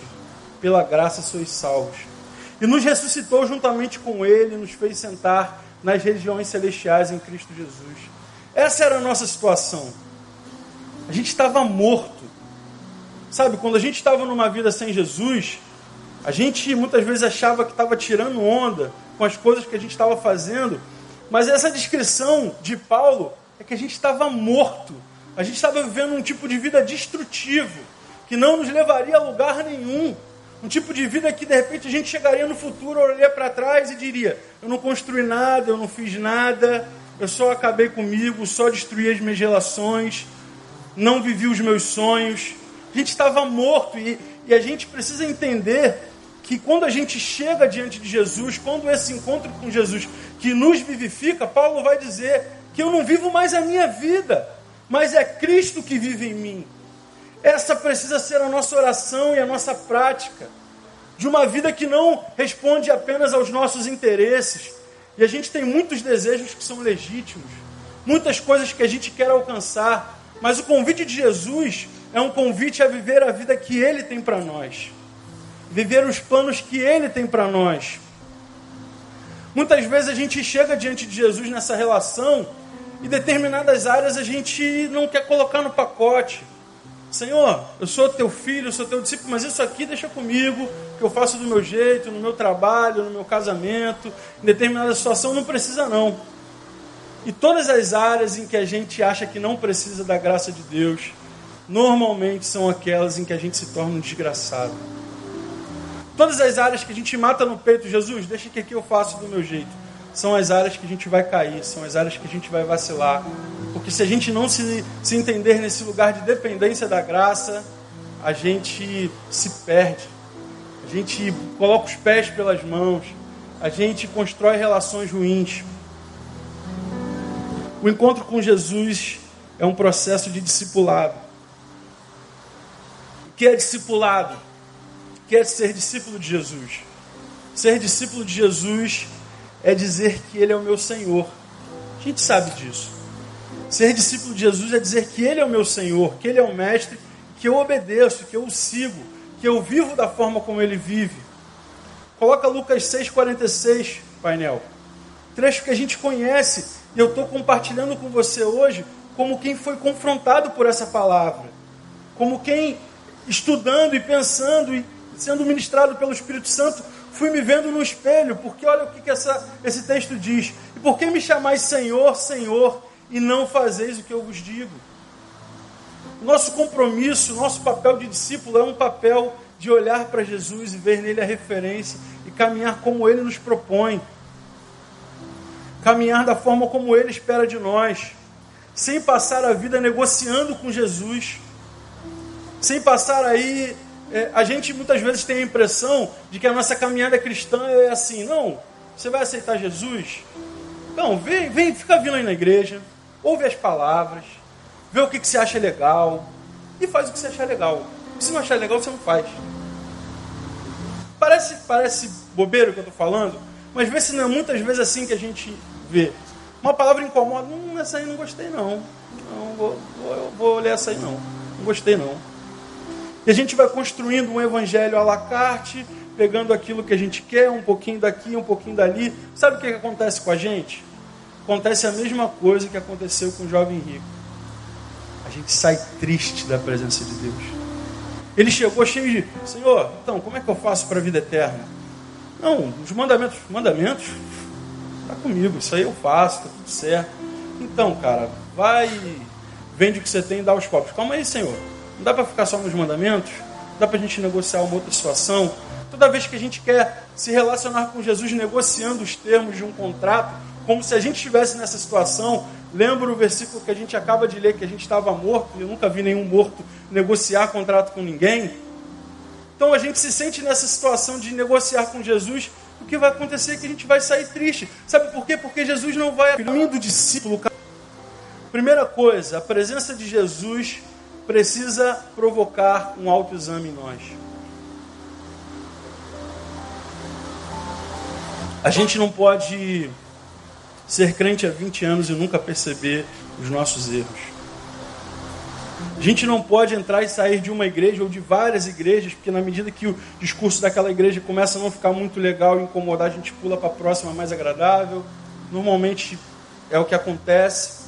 Pela graça sois salvos. E nos ressuscitou juntamente com Ele, nos fez sentar nas regiões celestiais em Cristo Jesus. Essa era a nossa situação. A gente estava morto. Sabe, quando a gente estava numa vida sem Jesus, a gente muitas vezes achava que estava tirando onda com as coisas que a gente estava fazendo, mas essa descrição de Paulo é que a gente estava morto, a gente estava vivendo um tipo de vida destrutivo, que não nos levaria a lugar nenhum. Um tipo de vida que de repente a gente chegaria no futuro, olharia para trás e diria: Eu não construí nada, eu não fiz nada, eu só acabei comigo, só destruí as minhas relações, não vivi os meus sonhos. A gente estava morto e, e a gente precisa entender que quando a gente chega diante de Jesus, quando esse encontro com Jesus que nos vivifica, Paulo vai dizer que eu não vivo mais a minha vida, mas é Cristo que vive em mim. Essa precisa ser a nossa oração e a nossa prática de uma vida que não responde apenas aos nossos interesses. E a gente tem muitos desejos que são legítimos, muitas coisas que a gente quer alcançar, mas o convite de Jesus é um convite a viver a vida que Ele tem para nós, viver os planos que Ele tem para nós. Muitas vezes a gente chega diante de Jesus nessa relação e determinadas áreas a gente não quer colocar no pacote. Senhor, eu sou teu filho, eu sou teu discípulo, mas isso aqui deixa comigo, que eu faço do meu jeito, no meu trabalho, no meu casamento, em determinada situação, não precisa não. E todas as áreas em que a gente acha que não precisa da graça de Deus, normalmente são aquelas em que a gente se torna um desgraçado. Todas as áreas que a gente mata no peito, Jesus, deixa que aqui eu faço do meu jeito. São as áreas que a gente vai cair, são as áreas que a gente vai vacilar. Porque se a gente não se, se entender nesse lugar de dependência da graça, a gente se perde. A gente coloca os pés pelas mãos. A gente constrói relações ruins. O encontro com Jesus é um processo de discipulado que é discipulado, que é ser discípulo de Jesus. Ser discípulo de Jesus é dizer que Ele é o meu Senhor. A gente sabe disso. Ser discípulo de Jesus é dizer que Ele é o meu Senhor, que Ele é o Mestre, que eu obedeço, que eu o sigo, que eu vivo da forma como Ele vive. Coloca Lucas 6,46, painel. Trecho que a gente conhece e eu estou compartilhando com você hoje como quem foi confrontado por essa palavra. Como quem estudando e pensando e sendo ministrado pelo Espírito Santo, fui me vendo no espelho, porque olha o que, que essa, esse texto diz. E por que me chamais Senhor, Senhor, e não fazeis o que eu vos digo? Nosso compromisso, nosso papel de discípulo é um papel de olhar para Jesus e ver nele a referência e caminhar como ele nos propõe. Caminhar da forma como ele espera de nós, sem passar a vida negociando com Jesus sem passar aí. É, a gente muitas vezes tem a impressão de que a nossa caminhada cristã é assim: não, você vai aceitar Jesus? Não, vem, vem, fica vindo aí na igreja, ouve as palavras, vê o que, que você acha legal e faz o que você achar legal. Se não achar legal, você não faz. Parece, parece bobeiro o que eu estou falando, mas vê se não é muitas vezes assim que a gente vê. Uma palavra incomoda, hum, essa aí não gostei não. Não, vou, vou, vou ler essa aí não. Não gostei não. E a gente vai construindo um evangelho à la carte, pegando aquilo que a gente quer, um pouquinho daqui, um pouquinho dali. Sabe o que, que acontece com a gente? Acontece a mesma coisa que aconteceu com o jovem rico. A gente sai triste da presença de Deus. Ele chegou cheio de, Senhor, então, como é que eu faço para a vida eterna? Não, os mandamentos, mandamentos, tá comigo, isso aí eu faço, tá tudo certo. Então, cara, vai, vende o que você tem e dá aos pobres. Calma aí, Senhor. Não dá para ficar só nos mandamentos? Não dá para a gente negociar uma outra situação? Toda vez que a gente quer se relacionar com Jesus negociando os termos de um contrato, como se a gente estivesse nessa situação, lembra o versículo que a gente acaba de ler, que a gente estava morto, e eu nunca vi nenhum morto negociar contrato com ninguém. Então a gente se sente nessa situação de negociar com Jesus, o que vai acontecer é que a gente vai sair triste. Sabe por quê? Porque Jesus não vai caminho do discípulo. Primeira coisa, a presença de Jesus precisa provocar um autoexame em nós. A gente não pode ser crente há 20 anos e nunca perceber os nossos erros. A gente não pode entrar e sair de uma igreja ou de várias igrejas, porque na medida que o discurso daquela igreja começa a não ficar muito legal e incomodar, a gente pula para a próxima mais agradável. Normalmente é o que acontece.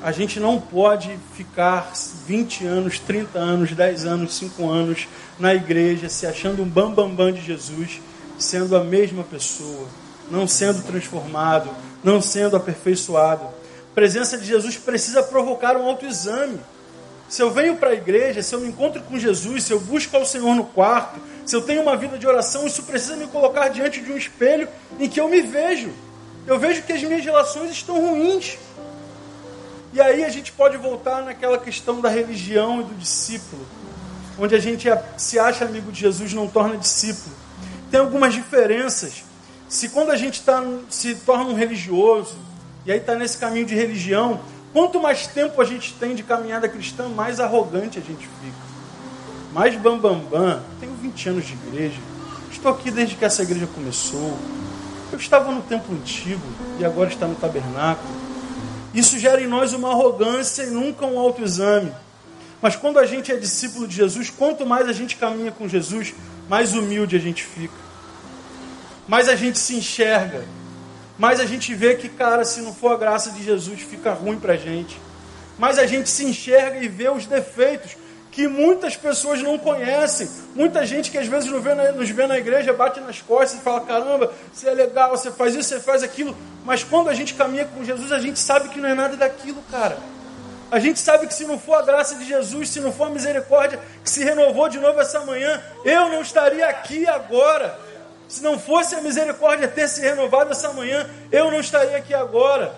A gente não pode ficar 20 anos, 30 anos, 10 anos, 5 anos na igreja se achando um bambambam bam, bam de Jesus, sendo a mesma pessoa, não sendo transformado, não sendo aperfeiçoado. A presença de Jesus precisa provocar um autoexame. Se eu venho para a igreja, se eu me encontro com Jesus, se eu busco ao Senhor no quarto, se eu tenho uma vida de oração, isso precisa me colocar diante de um espelho em que eu me vejo. Eu vejo que as minhas relações estão ruins. E aí a gente pode voltar naquela questão da religião e do discípulo, onde a gente se acha amigo de Jesus não torna discípulo. Tem algumas diferenças. Se quando a gente tá, se torna um religioso, e aí está nesse caminho de religião, Quanto mais tempo a gente tem de caminhada cristã, mais arrogante a gente fica. Mais bambambam. Bam, bam. Tenho 20 anos de igreja. Estou aqui desde que essa igreja começou. Eu estava no templo antigo e agora está no tabernáculo. Isso gera em nós uma arrogância e nunca um autoexame. Mas quando a gente é discípulo de Jesus, quanto mais a gente caminha com Jesus, mais humilde a gente fica. Mais a gente se enxerga mas a gente vê que, cara, se não for a graça de Jesus, fica ruim pra gente. Mas a gente se enxerga e vê os defeitos que muitas pessoas não conhecem. Muita gente que às vezes nos vê, na, nos vê na igreja, bate nas costas e fala: caramba, você é legal, você faz isso, você faz aquilo. Mas quando a gente caminha com Jesus, a gente sabe que não é nada daquilo, cara. A gente sabe que se não for a graça de Jesus, se não for a misericórdia que se renovou de novo essa manhã, eu não estaria aqui agora. Se não fosse a misericórdia ter se renovado essa manhã, eu não estaria aqui agora.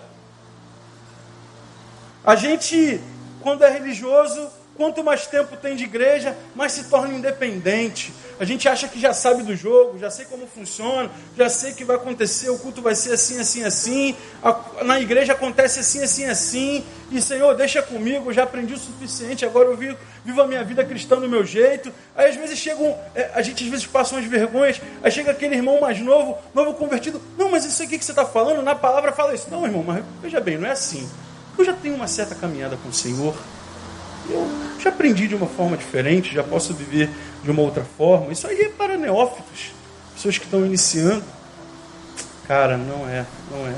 A gente, quando é religioso, quanto mais tempo tem de igreja, mais se torna independente. A gente acha que já sabe do jogo, já sei como funciona, já sei que vai acontecer, o culto vai ser assim, assim, assim, a, na igreja acontece assim, assim, assim, e Senhor, deixa comigo, já aprendi o suficiente, agora eu vivo, vivo a minha vida cristã do meu jeito. Aí às vezes chegam, é, a gente às vezes passa umas vergonhas, aí chega aquele irmão mais novo, novo convertido, não, mas isso aqui que você está falando, na palavra fala isso. Não, irmão, mas veja bem, não é assim. Eu já tenho uma certa caminhada com o Senhor, eu já aprendi de uma forma diferente, já posso viver de uma outra forma. Isso aí é para neófitos, pessoas que estão iniciando. Cara, não é, não é.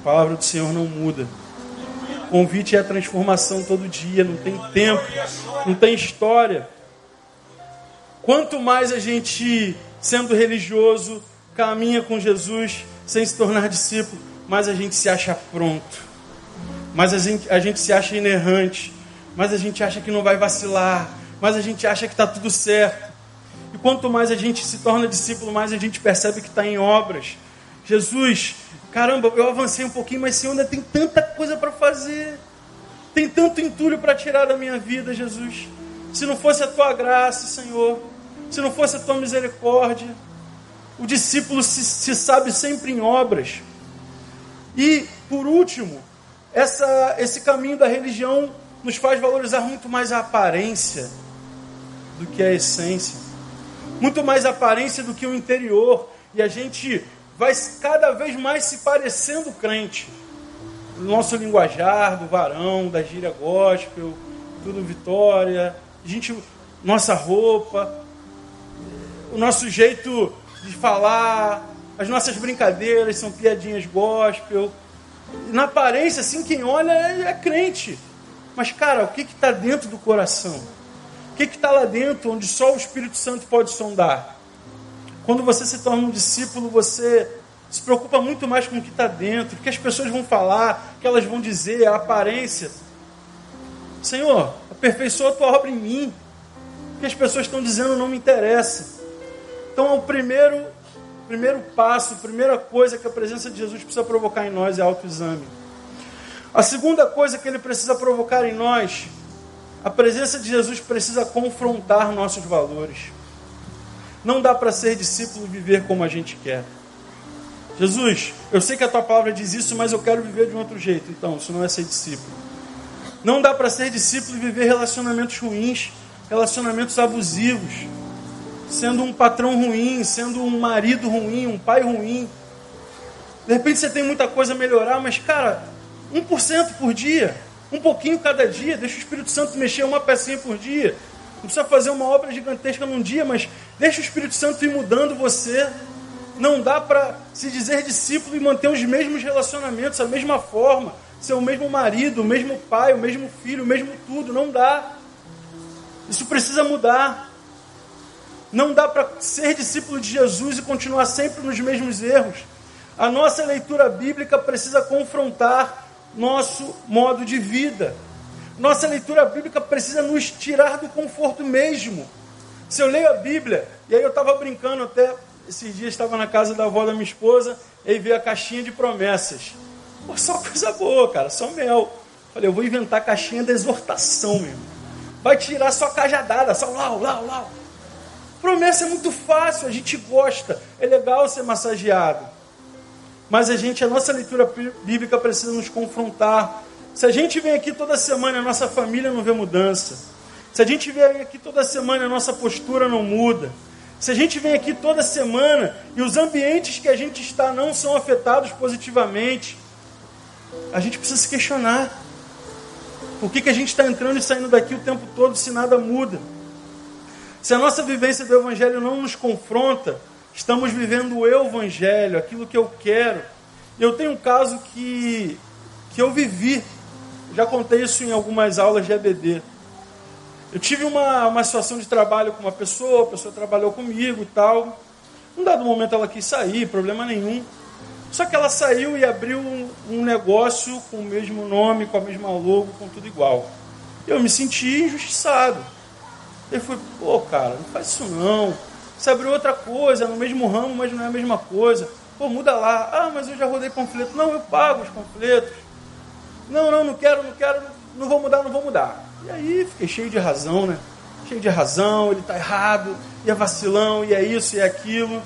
A palavra do Senhor não muda. O convite é a transformação todo dia, não tem tempo, não tem história. Quanto mais a gente, sendo religioso, caminha com Jesus sem se tornar discípulo, mais a gente se acha pronto, mais a gente, a gente se acha inerrante, mas a gente acha que não vai vacilar, mas a gente acha que está tudo certo. E quanto mais a gente se torna discípulo, mais a gente percebe que está em obras. Jesus, caramba, eu avancei um pouquinho, mas Senhor, ainda tem tanta coisa para fazer. Tem tanto entulho para tirar da minha vida, Jesus. Se não fosse a tua graça, Senhor, se não fosse a tua misericórdia, o discípulo se, se sabe sempre em obras. E, por último, essa, esse caminho da religião nos faz valorizar muito mais a aparência do que a essência, muito mais a aparência do que o interior, e a gente vai cada vez mais se parecendo crente. Nosso linguajar, do varão, da gíria gospel, tudo vitória, a gente, nossa roupa, o nosso jeito de falar, as nossas brincadeiras são piadinhas gospel. Na aparência, assim, quem olha é, é crente. Mas, cara, o que está dentro do coração? O que está lá dentro onde só o Espírito Santo pode sondar? Quando você se torna um discípulo, você se preocupa muito mais com o que está dentro, o que as pessoas vão falar, o que elas vão dizer, a aparência. Senhor, aperfeiçoa a tua obra em mim. O que as pessoas estão dizendo não me interessa. Então, o primeiro, primeiro passo, a primeira coisa que a presença de Jesus precisa provocar em nós é autoexame. A segunda coisa que ele precisa provocar em nós, a presença de Jesus precisa confrontar nossos valores. Não dá para ser discípulo e viver como a gente quer. Jesus, eu sei que a tua palavra diz isso, mas eu quero viver de um outro jeito. Então, isso não é ser discípulo. Não dá para ser discípulo e viver relacionamentos ruins, relacionamentos abusivos. sendo um patrão ruim, sendo um marido ruim, um pai ruim. De repente você tem muita coisa a melhorar, mas cara, 1% por dia, um pouquinho cada dia, deixa o Espírito Santo mexer uma pecinha por dia. Não precisa fazer uma obra gigantesca num dia, mas deixa o Espírito Santo ir mudando você. Não dá para se dizer discípulo e manter os mesmos relacionamentos, a mesma forma, ser o mesmo marido, o mesmo pai, o mesmo filho, o mesmo tudo. Não dá. Isso precisa mudar. Não dá para ser discípulo de Jesus e continuar sempre nos mesmos erros. A nossa leitura bíblica precisa confrontar nosso modo de vida. Nossa leitura bíblica precisa nos tirar do conforto mesmo. Se eu leio a Bíblia, e aí eu estava brincando até, esses dias estava na casa da avó da minha esposa, e veio a caixinha de promessas. Pô, só coisa boa, cara, só mel. Falei, eu vou inventar a caixinha da exortação mesmo. Vai tirar só cajadada, só lau, lau, lau. Promessa é muito fácil, a gente gosta, é legal ser massageado. Mas a gente, a nossa leitura bíblica precisa nos confrontar. Se a gente vem aqui toda semana, a nossa família não vê mudança. Se a gente vem aqui toda semana, a nossa postura não muda. Se a gente vem aqui toda semana e os ambientes que a gente está não são afetados positivamente, a gente precisa se questionar. Por que, que a gente está entrando e saindo daqui o tempo todo se nada muda? Se a nossa vivência do Evangelho não nos confronta, estamos vivendo o Evangelho, aquilo que eu quero. Eu tenho um caso que, que eu vivi, já contei isso em algumas aulas de EBD. Eu tive uma, uma situação de trabalho com uma pessoa, a pessoa trabalhou comigo e tal. Num dado momento ela quis sair, problema nenhum. Só que ela saiu e abriu um, um negócio com o mesmo nome, com a mesma logo, com tudo igual. Eu me senti injustiçado. Ele foi, pô, cara, não faz isso não. Você abriu outra coisa, no mesmo ramo, mas não é a mesma coisa. Pô, muda lá. Ah, mas eu já rodei panfleto. Não, eu pago os panfletos. Não, não, não quero, não quero, não vou mudar, não vou mudar. E aí fiquei cheio de razão, né? Cheio de razão, ele tá errado, e é vacilão, e é isso, e é aquilo.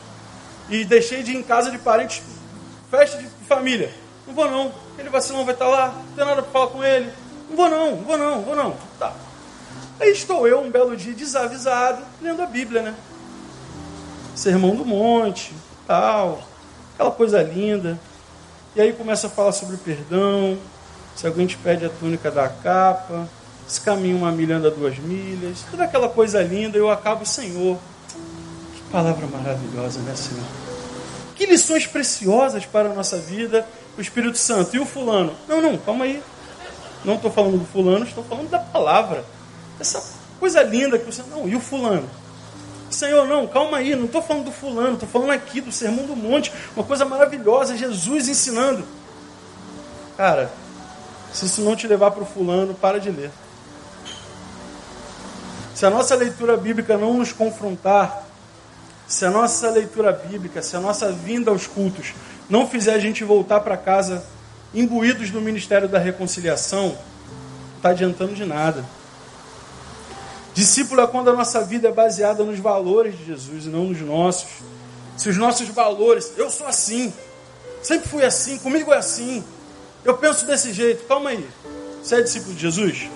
E deixei de ir em casa de parentes, festa de família. Não vou não, aquele vacilão vai estar tá lá, não tem nada para falar com ele. Não vou não, não vou não, não vou não. Tá. Aí estou eu, um belo dia, desavisado, lendo a Bíblia, né? Sermão do Monte, tal, aquela coisa linda. E aí começa a falar sobre perdão, se alguém te pede a túnica da capa, se caminha uma milha anda duas milhas, toda aquela coisa linda, eu acabo, Senhor, que palavra maravilhosa, né, Senhor? Que lições preciosas para a nossa vida, o Espírito Santo. E o fulano? Não, não, calma aí. Não estou falando do fulano, estou falando da palavra essa coisa linda que você. Não, e o fulano? Senhor, não, calma aí, não estou falando do fulano, estou falando aqui do Sermão do Monte, uma coisa maravilhosa, Jesus ensinando. Cara, se isso não te levar para o fulano, para de ler. Se a nossa leitura bíblica não nos confrontar, se a nossa leitura bíblica, se a nossa vinda aos cultos não fizer a gente voltar para casa imbuídos do ministério da reconciliação, não está adiantando de nada. Discípulo é quando a nossa vida é baseada nos valores de Jesus e não nos nossos. Se os nossos valores, eu sou assim, sempre fui assim, comigo é assim, eu penso desse jeito, calma aí. Você é discípulo de Jesus?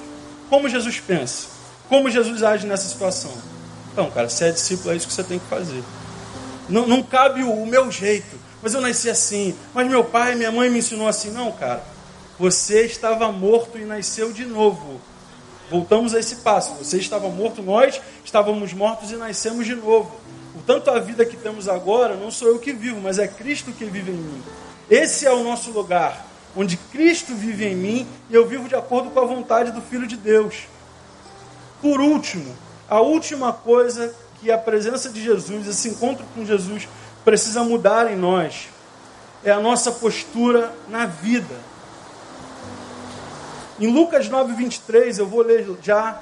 Como Jesus pensa? Como Jesus age nessa situação? Então, cara, se é discípulo, é isso que você tem que fazer. Não, não cabe o, o meu jeito, mas eu nasci assim, mas meu pai, minha mãe me ensinou assim. Não, cara. Você estava morto e nasceu de novo. Voltamos a esse passo. Você estava morto, nós estávamos mortos e nascemos de novo. Portanto, a vida que temos agora não sou eu que vivo, mas é Cristo que vive em mim. Esse é o nosso lugar, onde Cristo vive em mim e eu vivo de acordo com a vontade do Filho de Deus. Por último, a última coisa que a presença de Jesus, esse encontro com Jesus, precisa mudar em nós é a nossa postura na vida. Em Lucas 9, 23, eu vou ler já,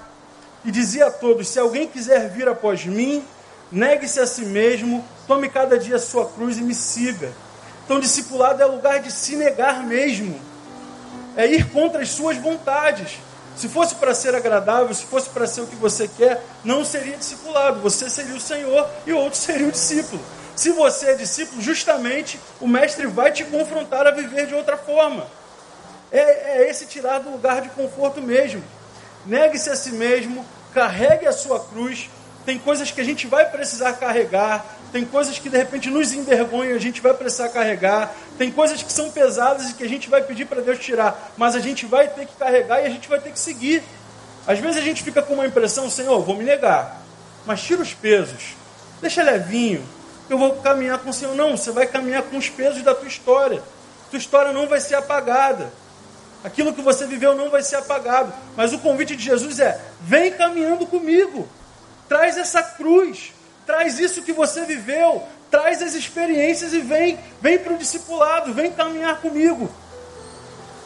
e dizia a todos: Se alguém quiser vir após mim, negue-se a si mesmo, tome cada dia a sua cruz e me siga. Então, discipulado é lugar de se negar mesmo, é ir contra as suas vontades. Se fosse para ser agradável, se fosse para ser o que você quer, não seria discipulado. Você seria o Senhor e outro seria o discípulo. Se você é discípulo, justamente o mestre vai te confrontar a viver de outra forma. É, é esse tirar do lugar de conforto mesmo. Negue-se a si mesmo, carregue a sua cruz tem coisas que a gente vai precisar carregar, tem coisas que de repente nos envergonham, a gente vai precisar carregar, tem coisas que são pesadas e que a gente vai pedir para Deus tirar, mas a gente vai ter que carregar e a gente vai ter que seguir. Às vezes a gente fica com uma impressão, Senhor, vou me negar, mas tira os pesos, deixa levinho, eu vou caminhar com o Senhor. Não, você vai caminhar com os pesos da tua história. Tua história não vai ser apagada. Aquilo que você viveu não vai ser apagado. Mas o convite de Jesus é: vem caminhando comigo. Traz essa cruz. Traz isso que você viveu. Traz as experiências e vem, vem para o discipulado, vem caminhar comigo.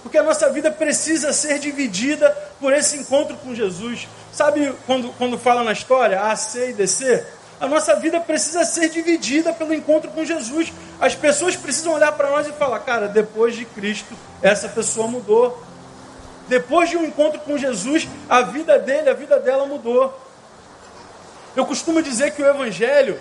Porque a nossa vida precisa ser dividida por esse encontro com Jesus. Sabe quando, quando fala na história A, C e DC? A nossa vida precisa ser dividida pelo encontro com Jesus. As pessoas precisam olhar para nós e falar: cara, depois de Cristo, essa pessoa mudou. Depois de um encontro com Jesus, a vida dele, a vida dela mudou. Eu costumo dizer que o Evangelho,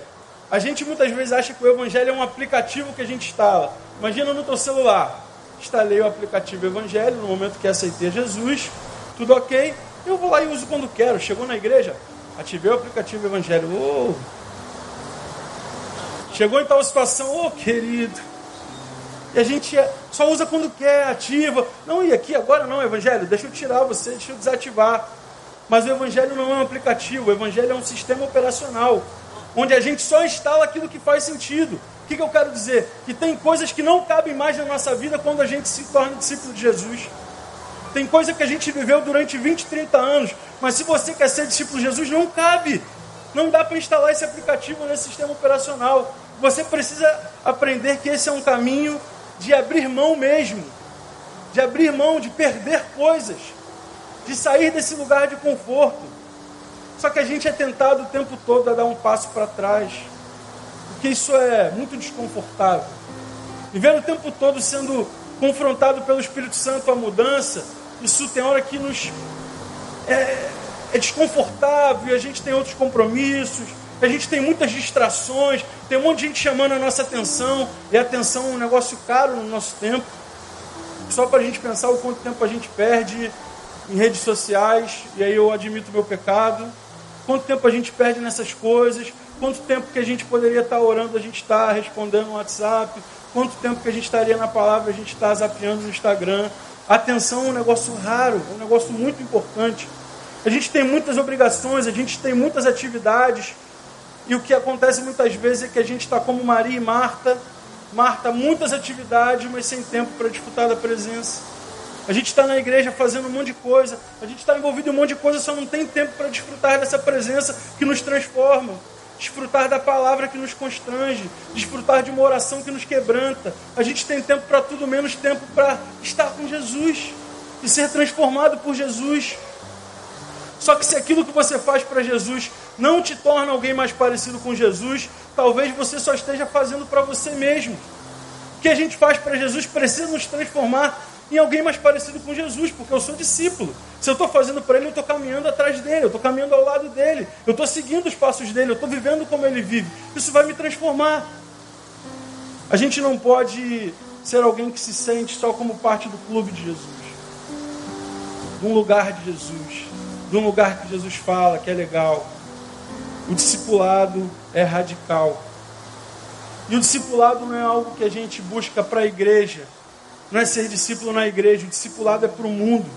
a gente muitas vezes acha que o Evangelho é um aplicativo que a gente instala. Imagina no teu celular. Instalei o aplicativo Evangelho no momento que aceitei Jesus, tudo ok. Eu vou lá e uso quando quero. Chegou na igreja, Ativei o aplicativo Evangelho. Oh. Chegou em tal situação, oh querido. E a gente é, só usa quando quer, ativa. Não, e aqui agora não, Evangelho, deixa eu tirar você, deixa eu desativar. Mas o Evangelho não é um aplicativo, o Evangelho é um sistema operacional, onde a gente só instala aquilo que faz sentido. O que, que eu quero dizer? Que tem coisas que não cabem mais na nossa vida quando a gente se torna discípulo de Jesus. Tem coisa que a gente viveu durante 20, 30 anos, mas se você quer ser discípulo de Jesus, não cabe. Não dá para instalar esse aplicativo nesse sistema operacional. Você precisa aprender que esse é um caminho de abrir mão mesmo, de abrir mão, de perder coisas, de sair desse lugar de conforto. Só que a gente é tentado o tempo todo a dar um passo para trás, porque isso é muito desconfortável. Viver o tempo todo sendo confrontado pelo Espírito Santo a mudança, isso tem hora que nos é, é desconfortável, a gente tem outros compromissos, a gente tem muitas distrações, tem um monte de gente chamando a nossa atenção, e a atenção é um negócio caro no nosso tempo. Só para a gente pensar o quanto tempo a gente perde em redes sociais, e aí eu admito meu pecado, quanto tempo a gente perde nessas coisas, quanto tempo que a gente poderia estar orando, a gente está respondendo no WhatsApp, quanto tempo que a gente estaria na palavra, a gente está zapeando no Instagram, Atenção é um negócio raro, é um negócio muito importante. A gente tem muitas obrigações, a gente tem muitas atividades, e o que acontece muitas vezes é que a gente está como Maria e Marta. Marta, muitas atividades, mas sem tempo para disputar da presença. A gente está na igreja fazendo um monte de coisa, a gente está envolvido em um monte de coisa, só não tem tempo para desfrutar dessa presença que nos transforma desfrutar da palavra que nos constrange, desfrutar de uma oração que nos quebranta. A gente tem tempo para tudo, menos tempo para estar com Jesus e ser transformado por Jesus. Só que se aquilo que você faz para Jesus não te torna alguém mais parecido com Jesus, talvez você só esteja fazendo para você mesmo. O que a gente faz para Jesus precisa nos transformar em alguém mais parecido com Jesus, porque eu sou discípulo. Se eu estou fazendo para ele, eu estou caminhando atrás dele, eu estou caminhando ao lado dele, eu estou seguindo os passos dele, eu estou vivendo como ele vive. Isso vai me transformar. A gente não pode ser alguém que se sente só como parte do clube de Jesus, de um lugar de Jesus, de um lugar que Jesus fala que é legal. O discipulado é radical. E o discipulado não é algo que a gente busca para a igreja não é ser discípulo na igreja, o discipulado é para o mundo.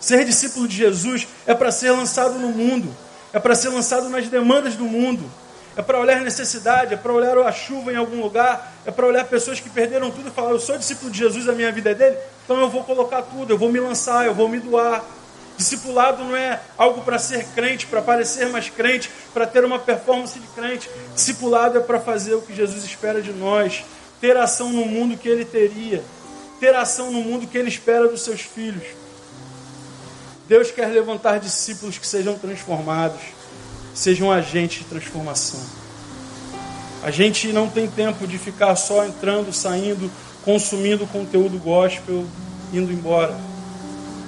Ser discípulo de Jesus é para ser lançado no mundo, é para ser lançado nas demandas do mundo, é para olhar necessidade, é para olhar a chuva em algum lugar, é para olhar pessoas que perderam tudo e falar: Eu sou discípulo de Jesus, a minha vida é dele, então eu vou colocar tudo, eu vou me lançar, eu vou me doar. Discipulado não é algo para ser crente, para parecer mais crente, para ter uma performance de crente. Discipulado é para fazer o que Jesus espera de nós, ter ação no mundo que ele teria ter ação no mundo que Ele espera dos seus filhos. Deus quer levantar discípulos que sejam transformados, sejam agentes de transformação. A gente não tem tempo de ficar só entrando, saindo, consumindo conteúdo gospel, indo embora.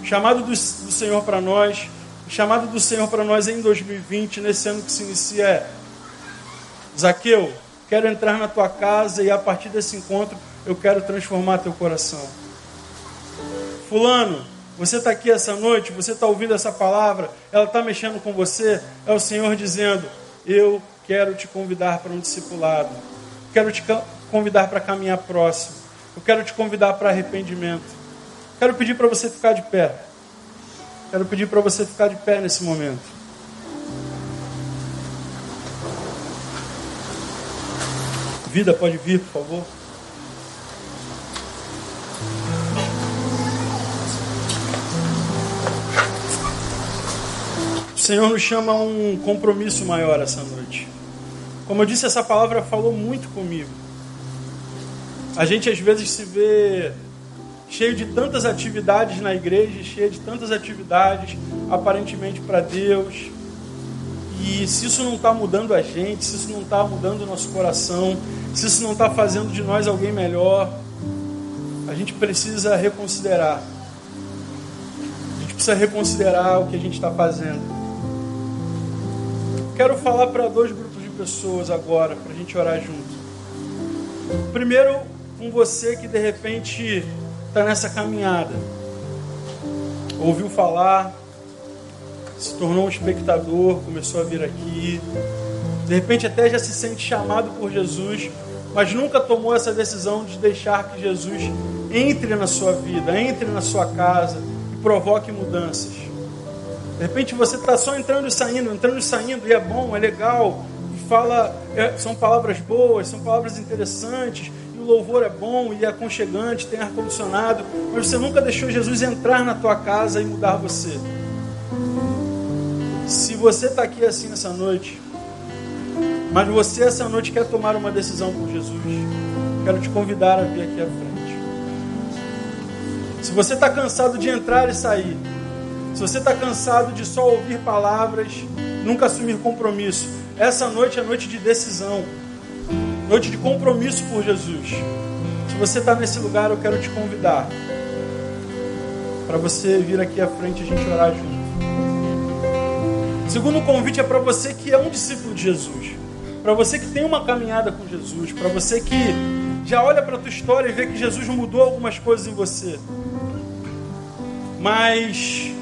Chamado do, Senhor para nós, chamado do Senhor para nós em 2020, nesse ano que se inicia, é: Zaqueu, quero entrar na tua casa e a partir desse encontro eu quero transformar teu coração. Fulano, Você está aqui essa noite, você está ouvindo essa palavra, ela está mexendo com você. É o Senhor dizendo: Eu quero te convidar para um discipulado, quero te convidar para caminhar próximo, eu quero te convidar para arrependimento. Quero pedir para você ficar de pé. Quero pedir para você ficar de pé nesse momento. Vida, pode vir, por favor. O Senhor nos chama a um compromisso maior essa noite. Como eu disse, essa palavra falou muito comigo. A gente às vezes se vê cheio de tantas atividades na igreja, cheio de tantas atividades aparentemente para Deus. E se isso não está mudando a gente, se isso não está mudando o nosso coração, se isso não está fazendo de nós alguém melhor, a gente precisa reconsiderar. A gente precisa reconsiderar o que a gente está fazendo. Quero falar para dois grupos de pessoas agora, para a gente orar junto. Primeiro, com você que de repente está nessa caminhada. Ouviu falar, se tornou um espectador, começou a vir aqui. De repente até já se sente chamado por Jesus, mas nunca tomou essa decisão de deixar que Jesus entre na sua vida, entre na sua casa e provoque mudanças. De repente você está só entrando e saindo, entrando e saindo, e é bom, é legal, e fala, é, são palavras boas, são palavras interessantes, o louvor é bom e é aconchegante, tem ar-condicionado, mas você nunca deixou Jesus entrar na tua casa e mudar você. Se você está aqui assim nessa noite, mas você essa noite quer tomar uma decisão por Jesus, quero te convidar a vir aqui à frente. Se você está cansado de entrar e sair, se você está cansado de só ouvir palavras, nunca assumir compromisso, essa noite é noite de decisão noite de compromisso por Jesus. Se você está nesse lugar, eu quero te convidar para você vir aqui à frente e a gente orar junto. Segundo convite é para você que é um discípulo de Jesus, para você que tem uma caminhada com Jesus, para você que já olha para a tua história e vê que Jesus mudou algumas coisas em você, mas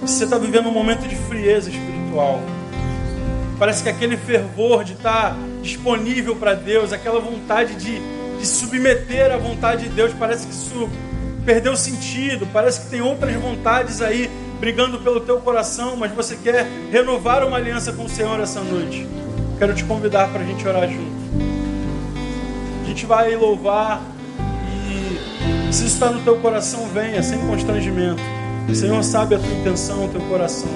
você está vivendo um momento de frieza espiritual. Parece que aquele fervor de estar tá disponível para Deus, aquela vontade de, de submeter à vontade de Deus, parece que isso perdeu sentido, parece que tem outras vontades aí brigando pelo teu coração, mas você quer renovar uma aliança com o Senhor essa noite. Quero te convidar para a gente orar junto. A gente vai louvar e se isso está no teu coração, venha sem constrangimento. O Senhor sabe a tua intenção, o teu coração.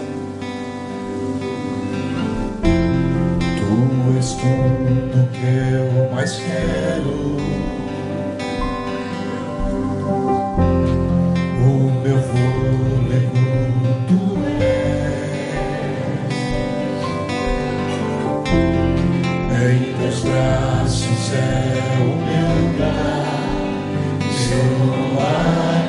Tudo que eu mais quero. O meu fôlego tu és. Em teus braços é o meu lar. Estou aqui,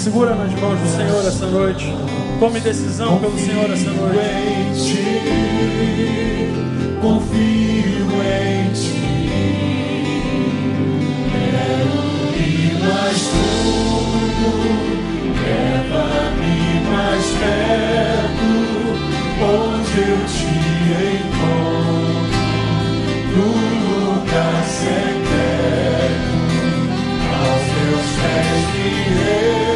Segura nas mãos do Senhor essa noite. Tome decisão pelo Senhor essa noite. Em ti, confio em ti. Quero ir mais fundo, leva-me mais perto, onde eu te encontro, no lugar secreto, aos teus pés me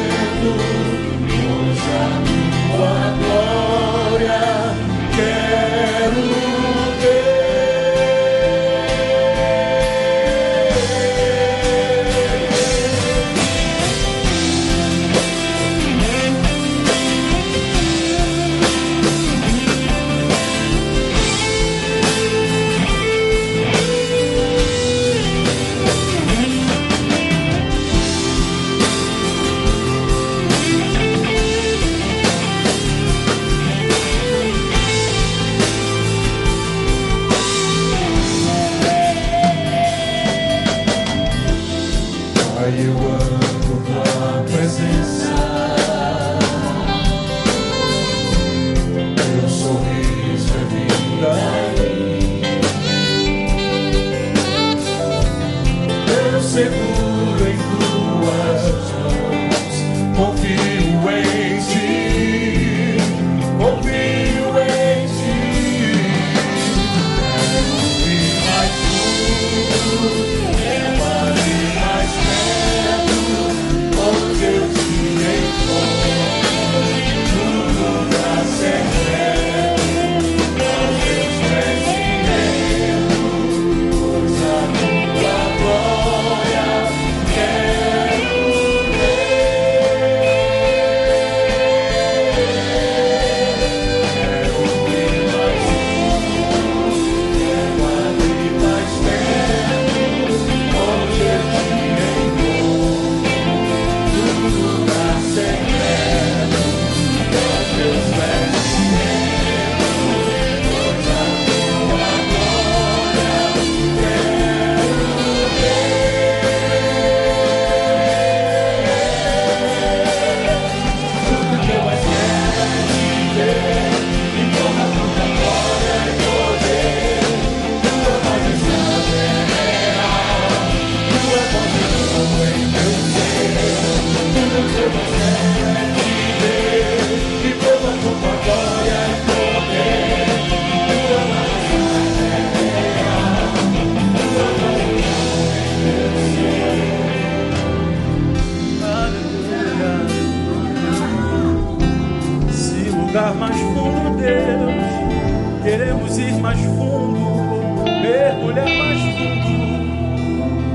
lugar mais fundo, Deus. Queremos ir mais fundo, mergulhar mais fundo.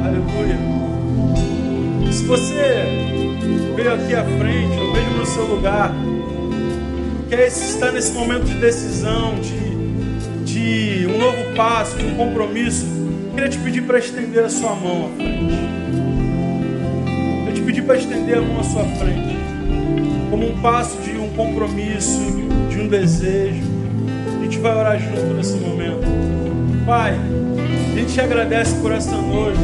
Aleluia. Se você veio aqui à frente, ou mesmo no seu lugar, quer estar nesse momento de decisão, de, de um novo passo, de um compromisso, queria te pedir para estender a sua mão à frente. Eu te pedir para estender a mão à sua frente, como um passo de um compromisso, de um desejo. A gente vai orar junto nesse momento. Pai, a gente te agradece por essa noite,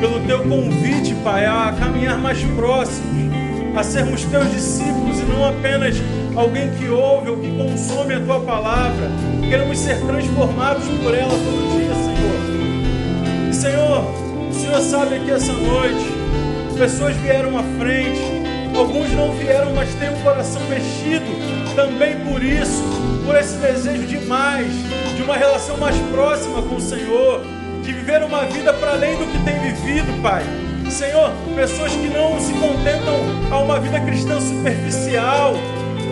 pelo teu convite, Pai, a caminhar mais próximos, a sermos teus discípulos e não apenas alguém que ouve ou que consome a tua palavra. Queremos ser transformados por ela todo dia, Senhor. E Senhor, o Senhor sabe que essa noite pessoas vieram à frente, alguns não vieram, mas têm o coração mexido também por isso, por esse desejo de mais, de uma relação mais próxima com o Senhor, de viver uma vida para além do que tem vivido, Pai. Senhor, pessoas que não se contentam a uma vida cristã superficial,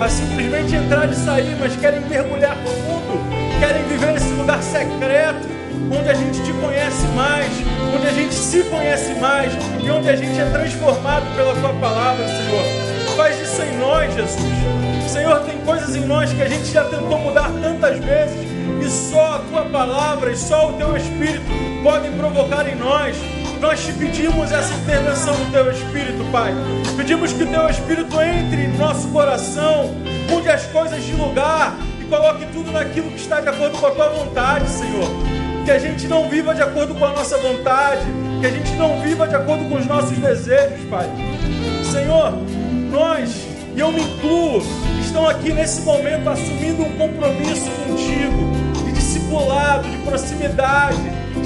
a simplesmente entrar e sair, mas querem mergulhar fundo, querem viver nesse lugar secreto, onde a gente te conhece mais, onde a gente se conhece mais e onde a gente é transformado pela tua palavra, Senhor. Faz isso em nós, Jesus. Senhor, tem coisas em nós que a gente já tentou mudar tantas vezes e só a tua palavra e só o teu Espírito podem provocar em nós. Nós te pedimos essa intervenção do teu Espírito, Pai. Pedimos que o teu Espírito entre em nosso coração, mude as coisas de lugar e coloque tudo naquilo que está de acordo com a tua vontade, Senhor. Que a gente não viva de acordo com a nossa vontade, que a gente não viva de acordo com os nossos desejos, Pai. Senhor, nós, e eu me incluo, estão aqui nesse momento assumindo um compromisso contigo, de discipulado, de proximidade,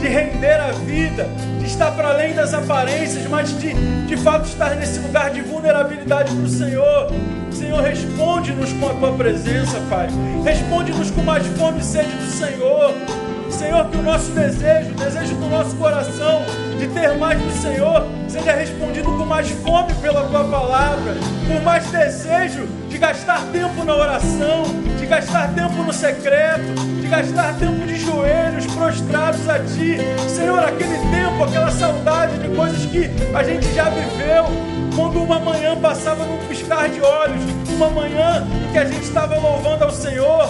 de render a vida, de estar para além das aparências, mas de, de fato estar nesse lugar de vulnerabilidade para o Senhor. Senhor, responde-nos com a tua presença, Pai. Responde-nos com mais fome e sede do Senhor. Senhor, que o nosso desejo, o desejo do nosso coração de ter mais do Senhor, seja respondido com mais fome pela tua palavra, com mais desejo de gastar tempo na oração, de gastar tempo no secreto, de gastar tempo de joelhos prostrados a ti. Senhor, aquele tempo, aquela saudade de coisas que a gente já viveu, quando uma manhã passava num piscar de olhos, uma manhã em que a gente estava louvando ao Senhor,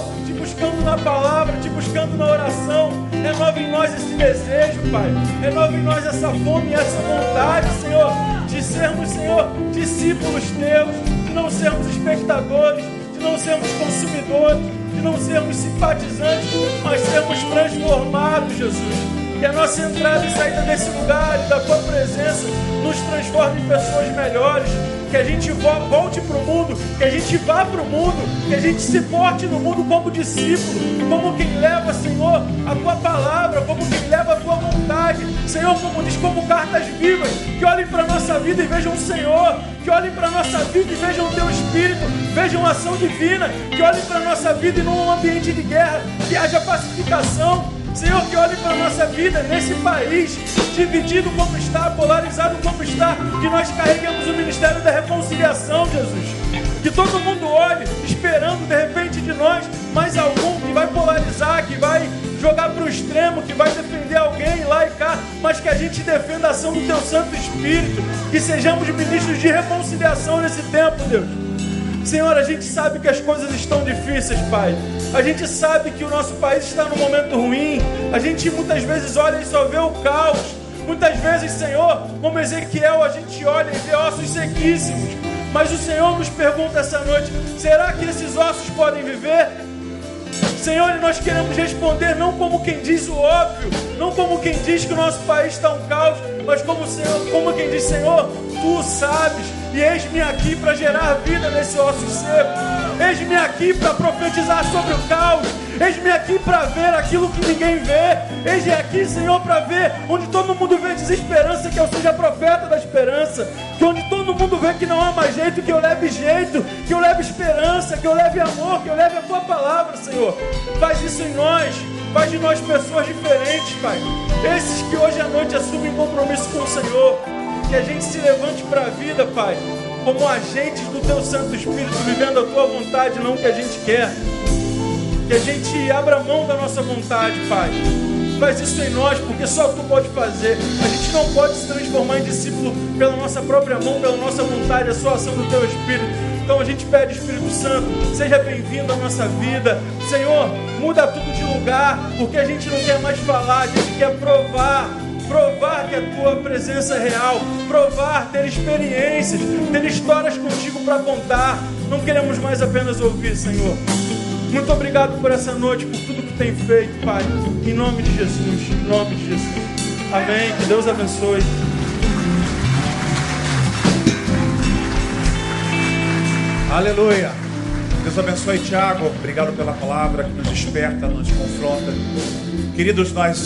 buscando na palavra, te buscando na oração. Renova em nós esse desejo, Pai. Renova em nós essa fome e essa vontade, Senhor, de sermos, Senhor, discípulos teus, de não sermos espectadores, de não sermos consumidores, de não sermos simpatizantes, mas sermos transformados, Jesus. Que a nossa entrada e saída desse lugar da tua presença nos transforme em pessoas melhores. Que a gente volte para o mundo, que a gente vá para o mundo, que a gente se porte no mundo como discípulo, como quem leva, Senhor, a tua palavra, como quem leva a tua vontade. Senhor, como diz, como cartas vivas, que olhem para a nossa vida e vejam o Senhor, que olhem para a nossa vida e vejam o teu Espírito, vejam a ação divina, que olhem para a nossa vida e num ambiente de guerra, que haja pacificação, Senhor, que olhe para a nossa vida nesse país, dividido como está, polarizado como está, que nós carreguemos o ministério da reconciliação, Jesus. Que todo mundo olhe, esperando de repente de nós mais algum que vai polarizar, que vai jogar para o extremo, que vai defender alguém lá e cá, mas que a gente defenda a ação do Teu Santo Espírito, que sejamos ministros de reconciliação nesse tempo, Deus. Senhor, a gente sabe que as coisas estão difíceis, Pai. A gente sabe que o nosso país está num momento ruim. A gente muitas vezes olha e só vê o caos. Muitas vezes, Senhor, como Ezequiel, a gente olha e vê ossos sequíssimos. Mas o Senhor nos pergunta essa noite: será que esses ossos podem viver? Senhor, e nós queremos responder não como quem diz o óbvio, não como quem diz que o nosso país está um caos, mas como, Senhor, como quem diz, Senhor, tu sabes, e eis-me aqui para gerar vida nesse osso seco. Eis-me aqui para profetizar sobre o caos. Eis-me aqui para ver aquilo que ninguém vê. Eis-me aqui, Senhor, para ver onde todo mundo vê desesperança, que eu seja profeta da esperança. Que onde todo mundo vê que não há mais jeito, que eu leve jeito, que eu leve esperança, que eu leve amor, que eu leve a tua palavra, Senhor. Faz isso em nós. Faz de nós pessoas diferentes, Pai. Esses que hoje à noite assumem compromisso com o Senhor que a gente se levante para a vida, Pai, como agentes do teu Santo Espírito, vivendo a tua vontade, não o que a gente quer. Que a gente abra mão da nossa vontade, Pai. Faz isso em nós, porque só tu pode fazer. A gente não pode se transformar em discípulo pela nossa própria mão, pela nossa vontade, é só a ação do teu Espírito. Então a gente pede, Espírito Santo, seja bem-vindo à nossa vida. Senhor, muda tudo de lugar, porque a gente não quer mais falar, a gente quer provar provar que a tua presença é real, provar, ter experiências, ter histórias contigo para contar. Não queremos mais apenas ouvir, Senhor. Muito obrigado por essa noite, por tudo que tem feito, Pai. Em nome de Jesus, em nome de Jesus. Amém. Que Deus abençoe. Aleluia. Deus abençoe, Tiago. Obrigado pela palavra que nos desperta, nos confronta. Queridos, nós